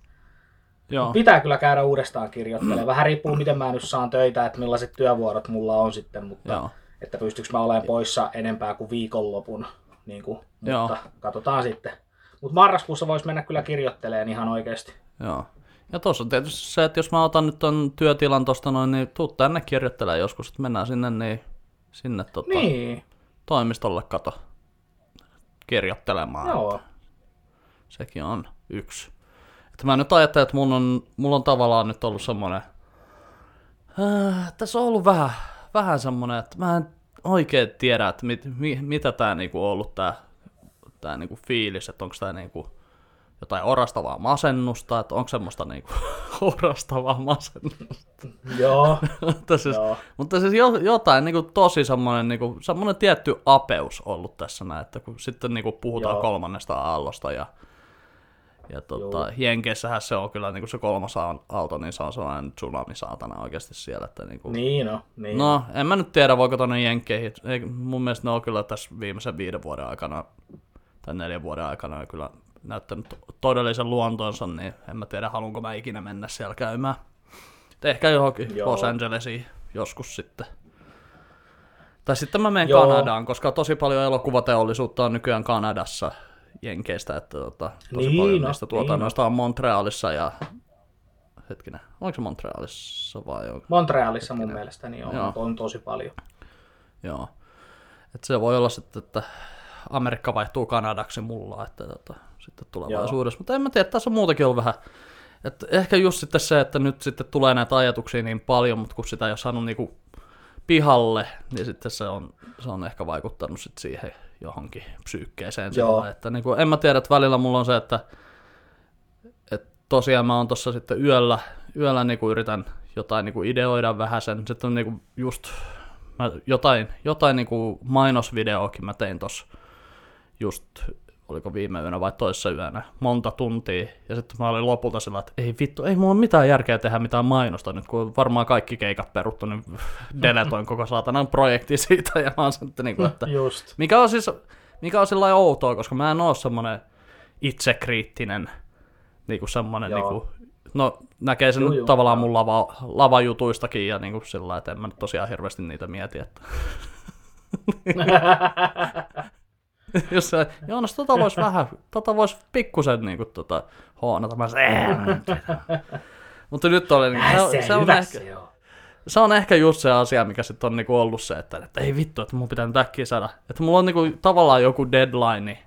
joo, Pitää kyllä käydä uudestaan kirjoittelemaan. Vähän riippuu, miten mä nyt saan töitä, että millaiset työvuorot mulla on sitten, mutta Joo. että pystyykö mä olemaan poissa enempää kuin viikonlopun. Niin kuin, Joo. mutta katsotaan sitten. Mutta marraskuussa voisi mennä kyllä kirjoittelemaan ihan oikeasti. joo. Ja tuossa on tietysti se, että jos mä otan nyt ton työtilan tosta noin, niin tuu tänne kirjoittelemaan joskus, että mennään sinne, niin sinne tota, Niin, toimistolle kato kirjoittelemaan. joo. Sekin on yksi. Että mä nyt ajattelen, että mun on, mulla on tavallaan nyt ollut semmonen... Äh, tässä on ollut vähän, vähän semmonen, että mä en oikein tiedä, että mit, mi, mitä tää niinku on ollut tää, tää niinku fiilis, että onko tää niinku jotain orastavaa masennusta, että onko semmoista niinku orastavaa masennusta. Joo, mutta siis, joo. mutta siis jo, jotain niinku tosi semmoinen niinku, semmoinen tietty apeus ollut tässä näin, että kun sitten niinku puhutaan Joo. kolmannesta aallosta ja, ja tota, Jenkeissähän se on kyllä niinku se kolmas aalto, niin se on sellainen tsunami saatana oikeasti siellä. Että niinku, Niin no, niin. No, en mä nyt tiedä, voiko tonne Jenkkeihin. Ei, mun mielestä ne on kyllä tässä viimeisen viiden vuoden aikana, tai neljän vuoden aikana kyllä näyttänyt to- todellisen luontonsa, niin en mä tiedä, haluanko mä ikinä mennä siellä käymään. Et ehkä johonkin Joo. Los Angelesiin joskus sitten. Tai sitten mä menen Joo. Kanadaan, koska tosi paljon elokuvateollisuutta on nykyään Kanadassa Jenkeistä, että tota, tosi Niin paljon no, niistä niin tuotannoista on Montrealissa ja hetkinen, oliko se Montrealissa vai onko? Montrealissa mun mielestä niin on, Joo. on tosi paljon. Joo. Et se voi olla sitten, että Amerikka vaihtuu Kanadaksi mulla, että tota, sitten tulevaisuudessa. Mutta en mä tiedä, tässä on muutakin ollut vähän. Et ehkä just sitten se, että nyt sitten tulee näitä ajatuksia niin paljon, mutta kun sitä ei ole saanut niinku pihalle, niin sitten se on, se on ehkä vaikuttanut sitten siihen johonkin psyykkeeseen. Joo. Sillä, että niinku, en mä tiedä, että välillä mulla on se, että, että tosiaan mä oon tuossa sitten yöllä, yöllä niinku yritän jotain niinku ideoida vähän sen. Sitten on niinku just mä jotain, jotain niinku mainosvideoakin mä tein tossa just, oliko viime yönä vai toissa yönä, monta tuntia. Ja sitten mä olin lopulta sillä, että ei vittu, ei mulla ole mitään järkeä tehdä mitään mainosta nyt, kun varmaan kaikki keikat peruttu, niin deletoin koko saatanan projekti siitä. Ja mä oon sitten niinku, että Just. mikä on siis, mikä on sillä outoa, koska mä en oo semmonen itsekriittinen, niinku semmonen, Joo. niinku, no näkee sen nyt juu, tavallaan mun lava, lavajutuistakin ja niinku sillä lailla, että en mä nyt tosiaan hirveästi niitä mieti, että jos se, Joonas, tota vois vähän, tota vois pikkusen niinku tota hoonata, mä sanoin, mutta nyt oli, niinku, Äh, se, se, on ehkä, se on. se on ehkä just se asia, mikä sitten on niinku ollut se, että, että ei vittu, että mun pitää nyt äkkiä saada. Että mulla on niinku tavallaan joku deadline,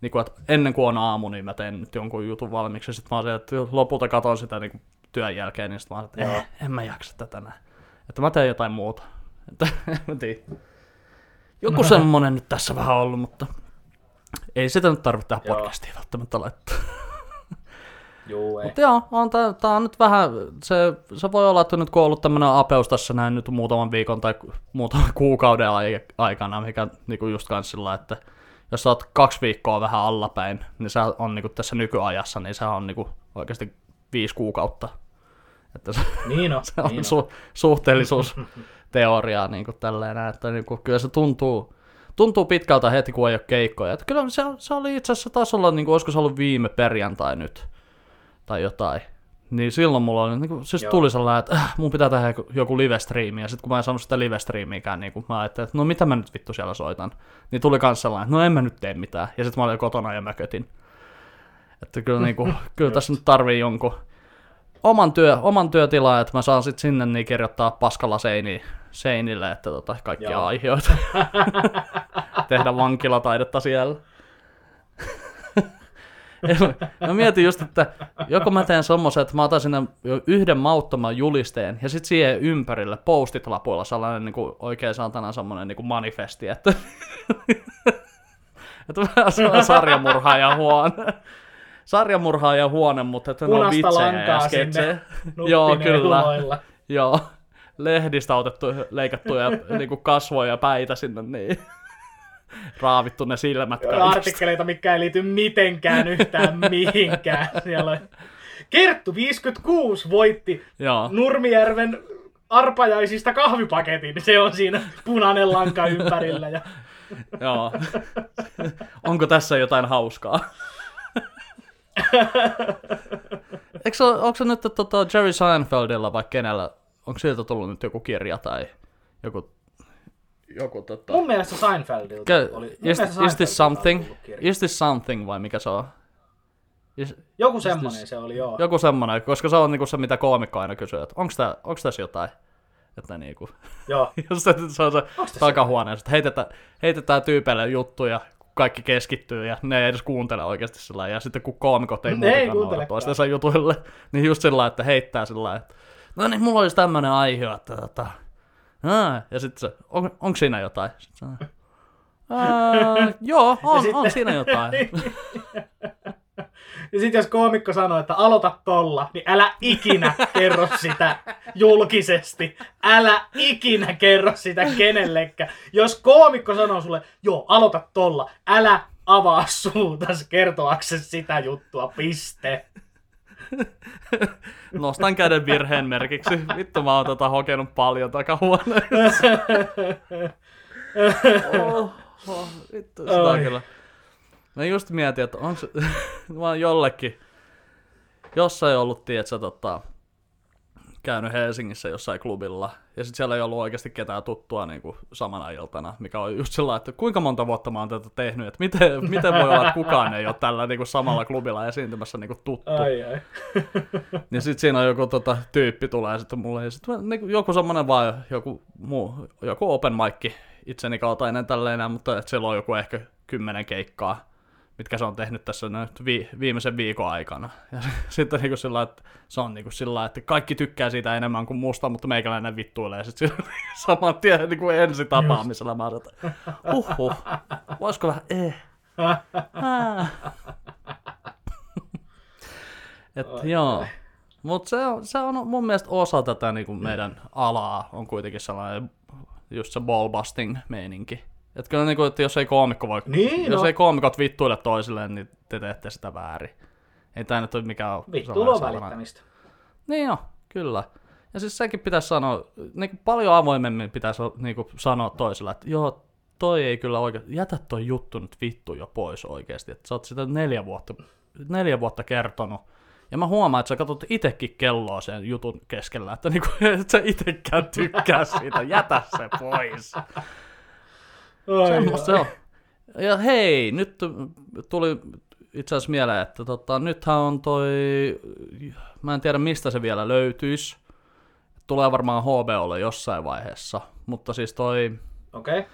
niinku, että ennen kuin on aamu, niin mä teen nyt jonkun jutun valmiiksi. Sitten mä oon se, että lopulta katon sitä niinku työn jälkeen, niin sitten mä oon, että eh, en mä jaksa tätä näin. Että mä teen jotain muuta. Että en mä tiedä. Joku semmonen nyt tässä vähän ollut, mutta ei sitä nyt tarvitse tehdä Joo. podcastia välttämättä laittaa. Ei. Mutta joo, on tää, tää on nyt vähän, se, se voi olla, että nyt kun on ollut tämmönen apeus tässä näin nyt muutaman viikon tai muutaman kuukauden ai- aikana, mikä niinku just kans sillä, että jos sä oot kaksi viikkoa vähän allapäin, niin se on niinku tässä nykyajassa, niin se on niinku oikeasti viisi kuukautta. Että se, Niin on, se on niin on. su, suhteellisuusteoriaa niin kuin tälleen, että niin kuin, kyllä se tuntuu, tuntuu pitkältä heti, kun ei ole keikkoja. Että kyllä se, se oli itse asiassa taas olla, niin kuin, olisiko se ollut viime perjantai nyt, tai jotain. Niin silloin mulla oli, niin kuin, siis Joo. tuli sellainen, että äh, mun pitää tehdä joku, live-striimi, ja sitten kun mä en saanut sitä live-striimiäkään, niin kuin mä ajattelin, että no mitä mä nyt vittu siellä soitan, niin tuli kans sellainen, että no en mä nyt tee mitään, ja sitten mä olin kotona ja mökötin. Että kyllä, niin kuin, kyllä tässä nyt tarvii jonkun, oman, työ, oman työtilaa, että mä saan sitten sinne niin kirjoittaa paskalla seini, seinille, että tota, kaikkia Joo. aiheita. Tehdä vankilataidetta siellä. mä mietin just, että joko mä teen semmoisen, että mä otan sinne yhden mauttoman julisteen, ja sitten siihen ympärille postit lapuilla sellainen niin kuin oikein saatana semmoinen niin kuin manifesti, että, että mä saan sarjamurhaajan huone. Sarjamurhaajan huone, mutta että ne on vitsejä ja sketsejä. Joo, kyllä. Joo, lehdistä otettu, leikattuja niinku kasvoja ja päitä sinne, niin raavittu ne silmät kaikista. Artikkeleita, mikä ei liity mitenkään yhtään mihinkään. Siellä on... Kerttu 56 voitti Joo, Nurmijärven arpajaisista kahvipaketin. Se on siinä punainen lanka ympärillä. Ja... joo. Onko tässä jotain hauskaa? Eikö se, onko se nyt tota Jerry Seinfeldilla vai kenellä, onko sieltä tullut nyt joku kirja tai joku, joku tota... Mun mielestä Seinfeldilta Ke- oli... mun is, mielestä is this something? Is this something vai mikä se on? Is, Joku semmonen se oli, joo. joku semmonen, koska se on niinku se, mitä koomikko aina kysyy, että onko, tää, onko tässä jotain? Että niinku, joo. jos se, se on se tässä takahuoneessa, että heitetään, heitetään tyypeille juttuja, kun kaikki keskittyy ja ne ei edes kuuntele oikeasti sillä lailla. Ja sitten kun koomikot ei Ne muutenkaan noudata toistensa jutuille, niin just sillä lailla, että heittää sillä lailla, että no niin, mulla olisi tämmönen aihe, että tota, aa, ja sitten se, on, onko siinä jotain? Sitten se, joo, on, sitten- on siinä jotain. Ja sit jos koomikko sanoo, että aloita tolla, niin älä ikinä kerro sitä julkisesti. Älä ikinä kerro sitä kenellekään. Jos koomikko sanoo sulle, joo, aloita tolla, älä avaa suutas kertoaksesi sitä juttua, piste. Nostan käden virheen merkiksi. Vittu mä oon tota hokenut paljon takahuoneessa. oh, oh, vittu, sitä on kyllä. Mä just mietin, että onko se, mä oon jollekin, jossain ollut, tiedätkö, tota, käynyt Helsingissä jossain klubilla, ja sitten siellä ei ollut oikeasti ketään tuttua niin kuin samana iltana, mikä on just sellainen, että kuinka monta vuotta mä oon tätä tehnyt, että miten, miten voi olla, että kukaan ei ole tällä niin kuin samalla klubilla esiintymässä niin kuin tuttu. Ai ai. Niin sit siinä on joku tota, tyyppi tulee sitten mulle, ja sitten niinku, joku semmonen vaan, joku muu, joku open mic itseni kaltainen tälleen, mutta et siellä on joku ehkä kymmenen keikkaa, mitkä se on tehnyt tässä nyt vi- viimeisen viikon aikana. Ja sitten niinku sillä että se on niinku sillä että kaikki tykkää siitä enemmän kuin musta, mutta meikäläinen vittuilee sitten sillä saman tien niinku ensi tapaamisella. Mä oon, että huhhuh, voisiko vähän eh. Et, joo. Mutta se on, se on mun mielestä osa tätä niin kuin meidän alaa, on kuitenkin sellainen just se ballbusting meininki. Et kyllä niin kuin, että jos ei koomikko voi, Niin, jos no. ei koomikot vittuile toisilleen, niin te teette sitä väärin. Ei tää nyt ole mikään... Vittuilu on välittämistä. Niin joo, kyllä. Ja siis sekin pitäisi sanoa, niin kuin paljon avoimemmin pitäisi niin kuin sanoa toisella, että joo, toi ei kyllä oikein, jätä toi juttu nyt vittu jo pois oikeasti, että sä oot sitä neljä vuotta, neljä vuotta kertonut. Ja mä huomaan, että sä katsot itekin kelloa sen jutun keskellä, että niinku, et sä itekään tykkää siitä, jätä se pois. Semmosta on. Ja hei, nyt tuli itse asiassa mieleen, että tota, nythän on toi, mä en tiedä mistä se vielä löytyisi. Tulee varmaan HBOlle jossain vaiheessa, mutta siis toi, Okei. Okay.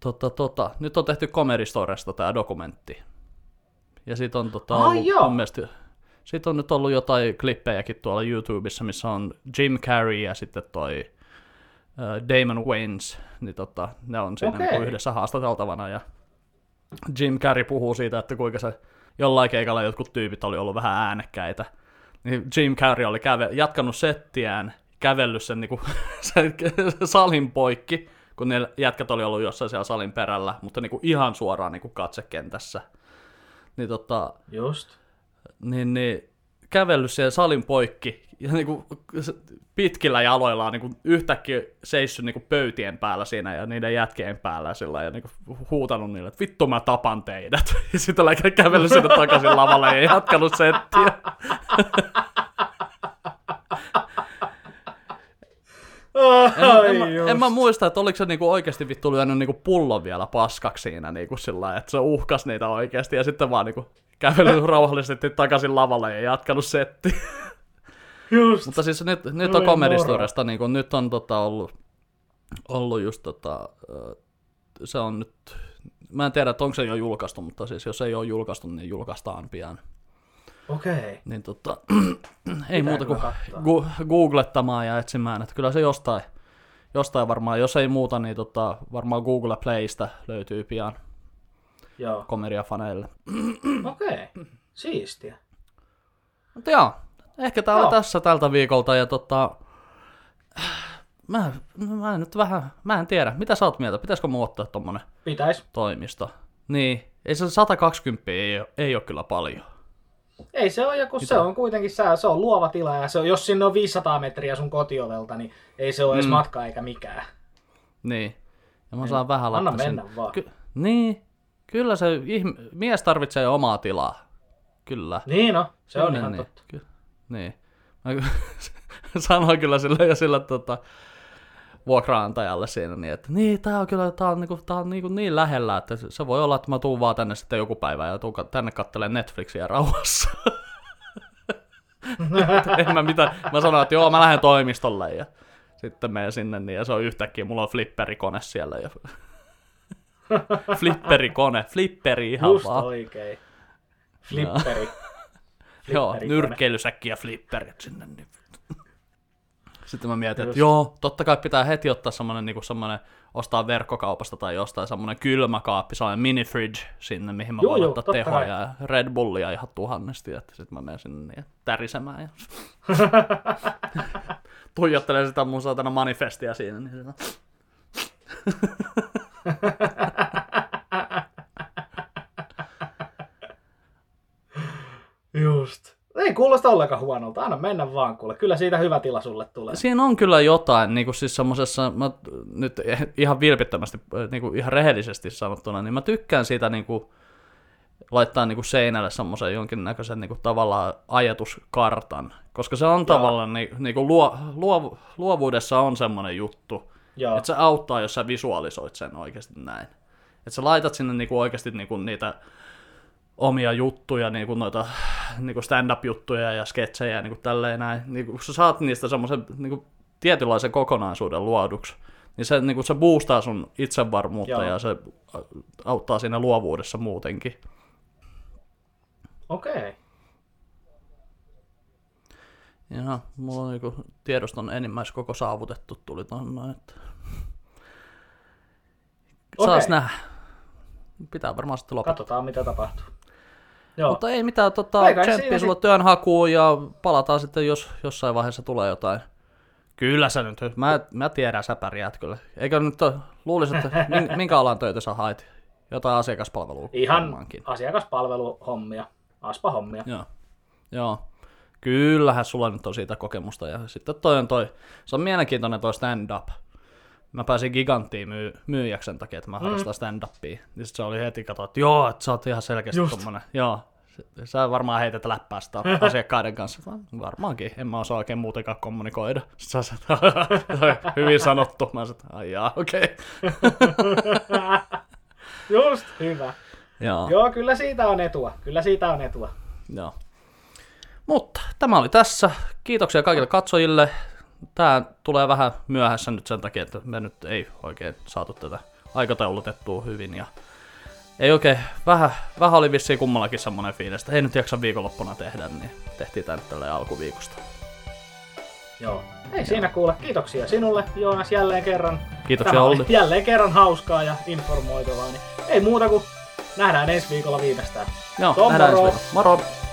tota, tota, nyt on tehty Comedy Storesta tää dokumentti. Ja sit on tota, Ai ollut, joo. mielestä, sit on nyt ollut jotain klippejäkin tuolla YouTubessa, missä on Jim Carrey ja sitten toi äh, Damon Wayans, niin tota, ne on siinä Okei. niinku yhdessä haastateltavana ja Jim Carrey puhuu siitä, että kuinka se jollain keikalla jotkut tyypit oli ollut vähän äänekkäitä. Niin Jim Carrey oli käve, jatkanut settiään, kävellyt sen, niinku, sen salin poikki, kun ne jätkät oli ollut jossain siellä salin perällä, mutta niinku ihan suoraan niinku katsekentässä. Niin tota, Just. niin, niin kävellyt siellä salin poikki ja niinku pitkillä jaloillaan niinku yhtäkkiä seissyt niinku pöytien päällä siinä ja niiden jätkien päällä sillä ja niinku huutanut niille, että vittu mä tapan teidät. Ja sitten läkä kävellyt sinne takaisin lavalle ja jatkanut settiä. En, en, mä, en mä muista, että oliko se niinku oikeasti vittu lyönyt niinku pullon vielä paskaksi siinä niinku sillä että se uhkas niitä oikeasti ja sitten vaan niinku kävellyt rauhallisesti takaisin lavalle ja jatkanut settiä. Just. Mutta siis nyt, nyt on. Storesta, niin kuin, nyt on tota, ollut, ollut just tota, se on nyt, mä en tiedä, että onko se jo julkaistu, mutta siis jos ei ole julkaistu, niin julkaistaan pian. Okei. Okay. Niin tota, ei muuta kuin gu- googlettamaan ja etsimään, että kyllä se jostain, jostain varmaan, jos ei muuta, niin tota, varmaan Google Playstä löytyy pian Joo. komediafaneille. Okei. Okay. Siistiä. Mutta joo, ehkä tää oli Joo. tässä tältä viikolta ja tota... Mä, mä en nyt vähän, mä en tiedä. Mitä sä oot mieltä? Pitäisikö mun ottaa tommonen Pitäis. toimisto? Niin, ei se 120 ei, oo- ei ole kyllä paljon. Ei se ole, ja kun se on kuitenkin sä, se on luova tila, ja se on, jos sinne on 500 metriä sun kotiovelta, niin ei se ole edes Mm. matka eikä mikään. Niin. Ja mä saan vähän Anna laittaa mennä vaan. Ky- niin, kyllä se ihm- mies tarvitsee omaa tilaa. Kyllä. Niin no, se on Kyllä, ihan niin. totta. Ky- niin. Mä sanoin kyllä sille ja sillä tota, vuokraantajalle siinä, niin, että niin, tää on kyllä tää on, niinku, tää on niinku niin lähellä, että se- voi olla, että mä tuun vaan tänne sitten joku päivä ja tuun tänne kattelemaan Netflixiä rauhassa. en mä mitä, mä sanoin, että joo, mä lähden toimistolle ja sitten menen sinne niin, ja se on yhtäkkiä, mulla on flipperikone siellä ja flipperikone, flipperi ihan Just vaan. oikein. Flipperi. Joo, nyrkkeilysäkki ja flipperit sinne. Niin. Sitten mä mietin, että joo, totta kai pitää heti ottaa semmonen, niin semmonen, ostaa verkkokaupasta tai jostain semmonen kylmäkaappi, semmonen mini fridge sinne, mihin mä Joo, voin joo, ottaa tehoja kai. ja Red Bullia ihan tuhannesti, että sitten mä menen sinne niin tärisemään ja tuijottelen sitä mun saatana manifestia siinä. Niin siinä. Just. Ei kuulosta ollenkaan huonolta. Anna mennä vaan kuule. Kyllä siitä hyvä tila sulle tulee. Siinä on kyllä jotain, niin kuin siis semmosessa, mä nyt ihan vilpittömästi, niin kuin ihan rehellisesti sanottuna, niin mä tykkään siitä niin kuin, laittaa niin kuin seinälle semmoisen jonkinnäköisen niin kuin, tavallaan ajatuskartan, koska se on tavallaan niin, niin kuin luo, luov, luovuudessa on semmoinen juttu, Joo. että se auttaa, jos sä visualisoit sen oikeasti näin. Että sä laitat sinne niinku oikeasti niinku niitä omia juttuja, niinku noita niinku stand-up-juttuja ja sketsejä ja niinku tälleen näin. Niinku, kun sä saat niistä semmoisen niinku tietynlaisen kokonaisuuden luoduksi, niin se, niinku, se boostaa sun itsevarmuutta Joo. ja se auttaa siinä luovuudessa muutenkin. Okei. Okay. Ja mulla on niinku tiedoston enimmäiskoko saavutettu, tuli tonne, että... Saas Okei. nähdä. Pitää varmaan sitten lopettaa. Katsotaan mitä tapahtuu. Joo. Mutta ei mitään, tota, tsemppiä sulla työnhakuun ja palataan sitten, jos jossain vaiheessa tulee jotain. Kyllä sä nyt, mä, mä tiedän, sä pärjäät kyllä. Eikö nyt ole, luulisin, että min- minkä alan töitä sä hait? Jotain asiakaspalvelua Ihan varmaankin. asiakaspalveluhommia. Aspa-hommia. Joo. Joo. Kyllähän sulla nyt on siitä kokemusta. Ja sitten toi on toi, se on mielenkiintoinen toi stand-up. Mä pääsin giganttiin myy- myyjäksi sen takia, että mä harrastan stand-upia. Niin sit se oli heti katsoa, että joo, että sä oot ihan selkeästi Just. tommonen. Joo. Sä varmaan heität läppää sitä asiakkaiden kanssa. Varmaankin, en mä osaa oikein muutenkaan kommunikoida. Sä sanoit, hyvin sanottu. Mä sanoin, ai jaa, okei. Okay. Just, hyvä. Joo. Joo, kyllä siitä on etua. Kyllä siitä on etua. Joo. Mutta tämä oli tässä. Kiitoksia kaikille katsojille. Tämä tulee vähän myöhässä nyt sen takia, että me nyt ei oikein saatu tätä aikataulutettua hyvin. Ja ei oikein, vähän, vähän oli vissiin kummallakin semmoinen fiilis, että ei nyt jaksa viikonloppuna tehdä, niin tehtiin tämä nyt tälleen alkuviikosta. Joo. Ei siinä kuule. Kiitoksia sinulle, Joonas, jälleen kerran. Kiitoksia Tämä oli Olli. jälleen kerran hauskaa ja informoitavaa. Niin ei muuta kuin nähdään ensi viikolla viimeistään. Joo, on nähdään ensi moro. viikolla. Moro!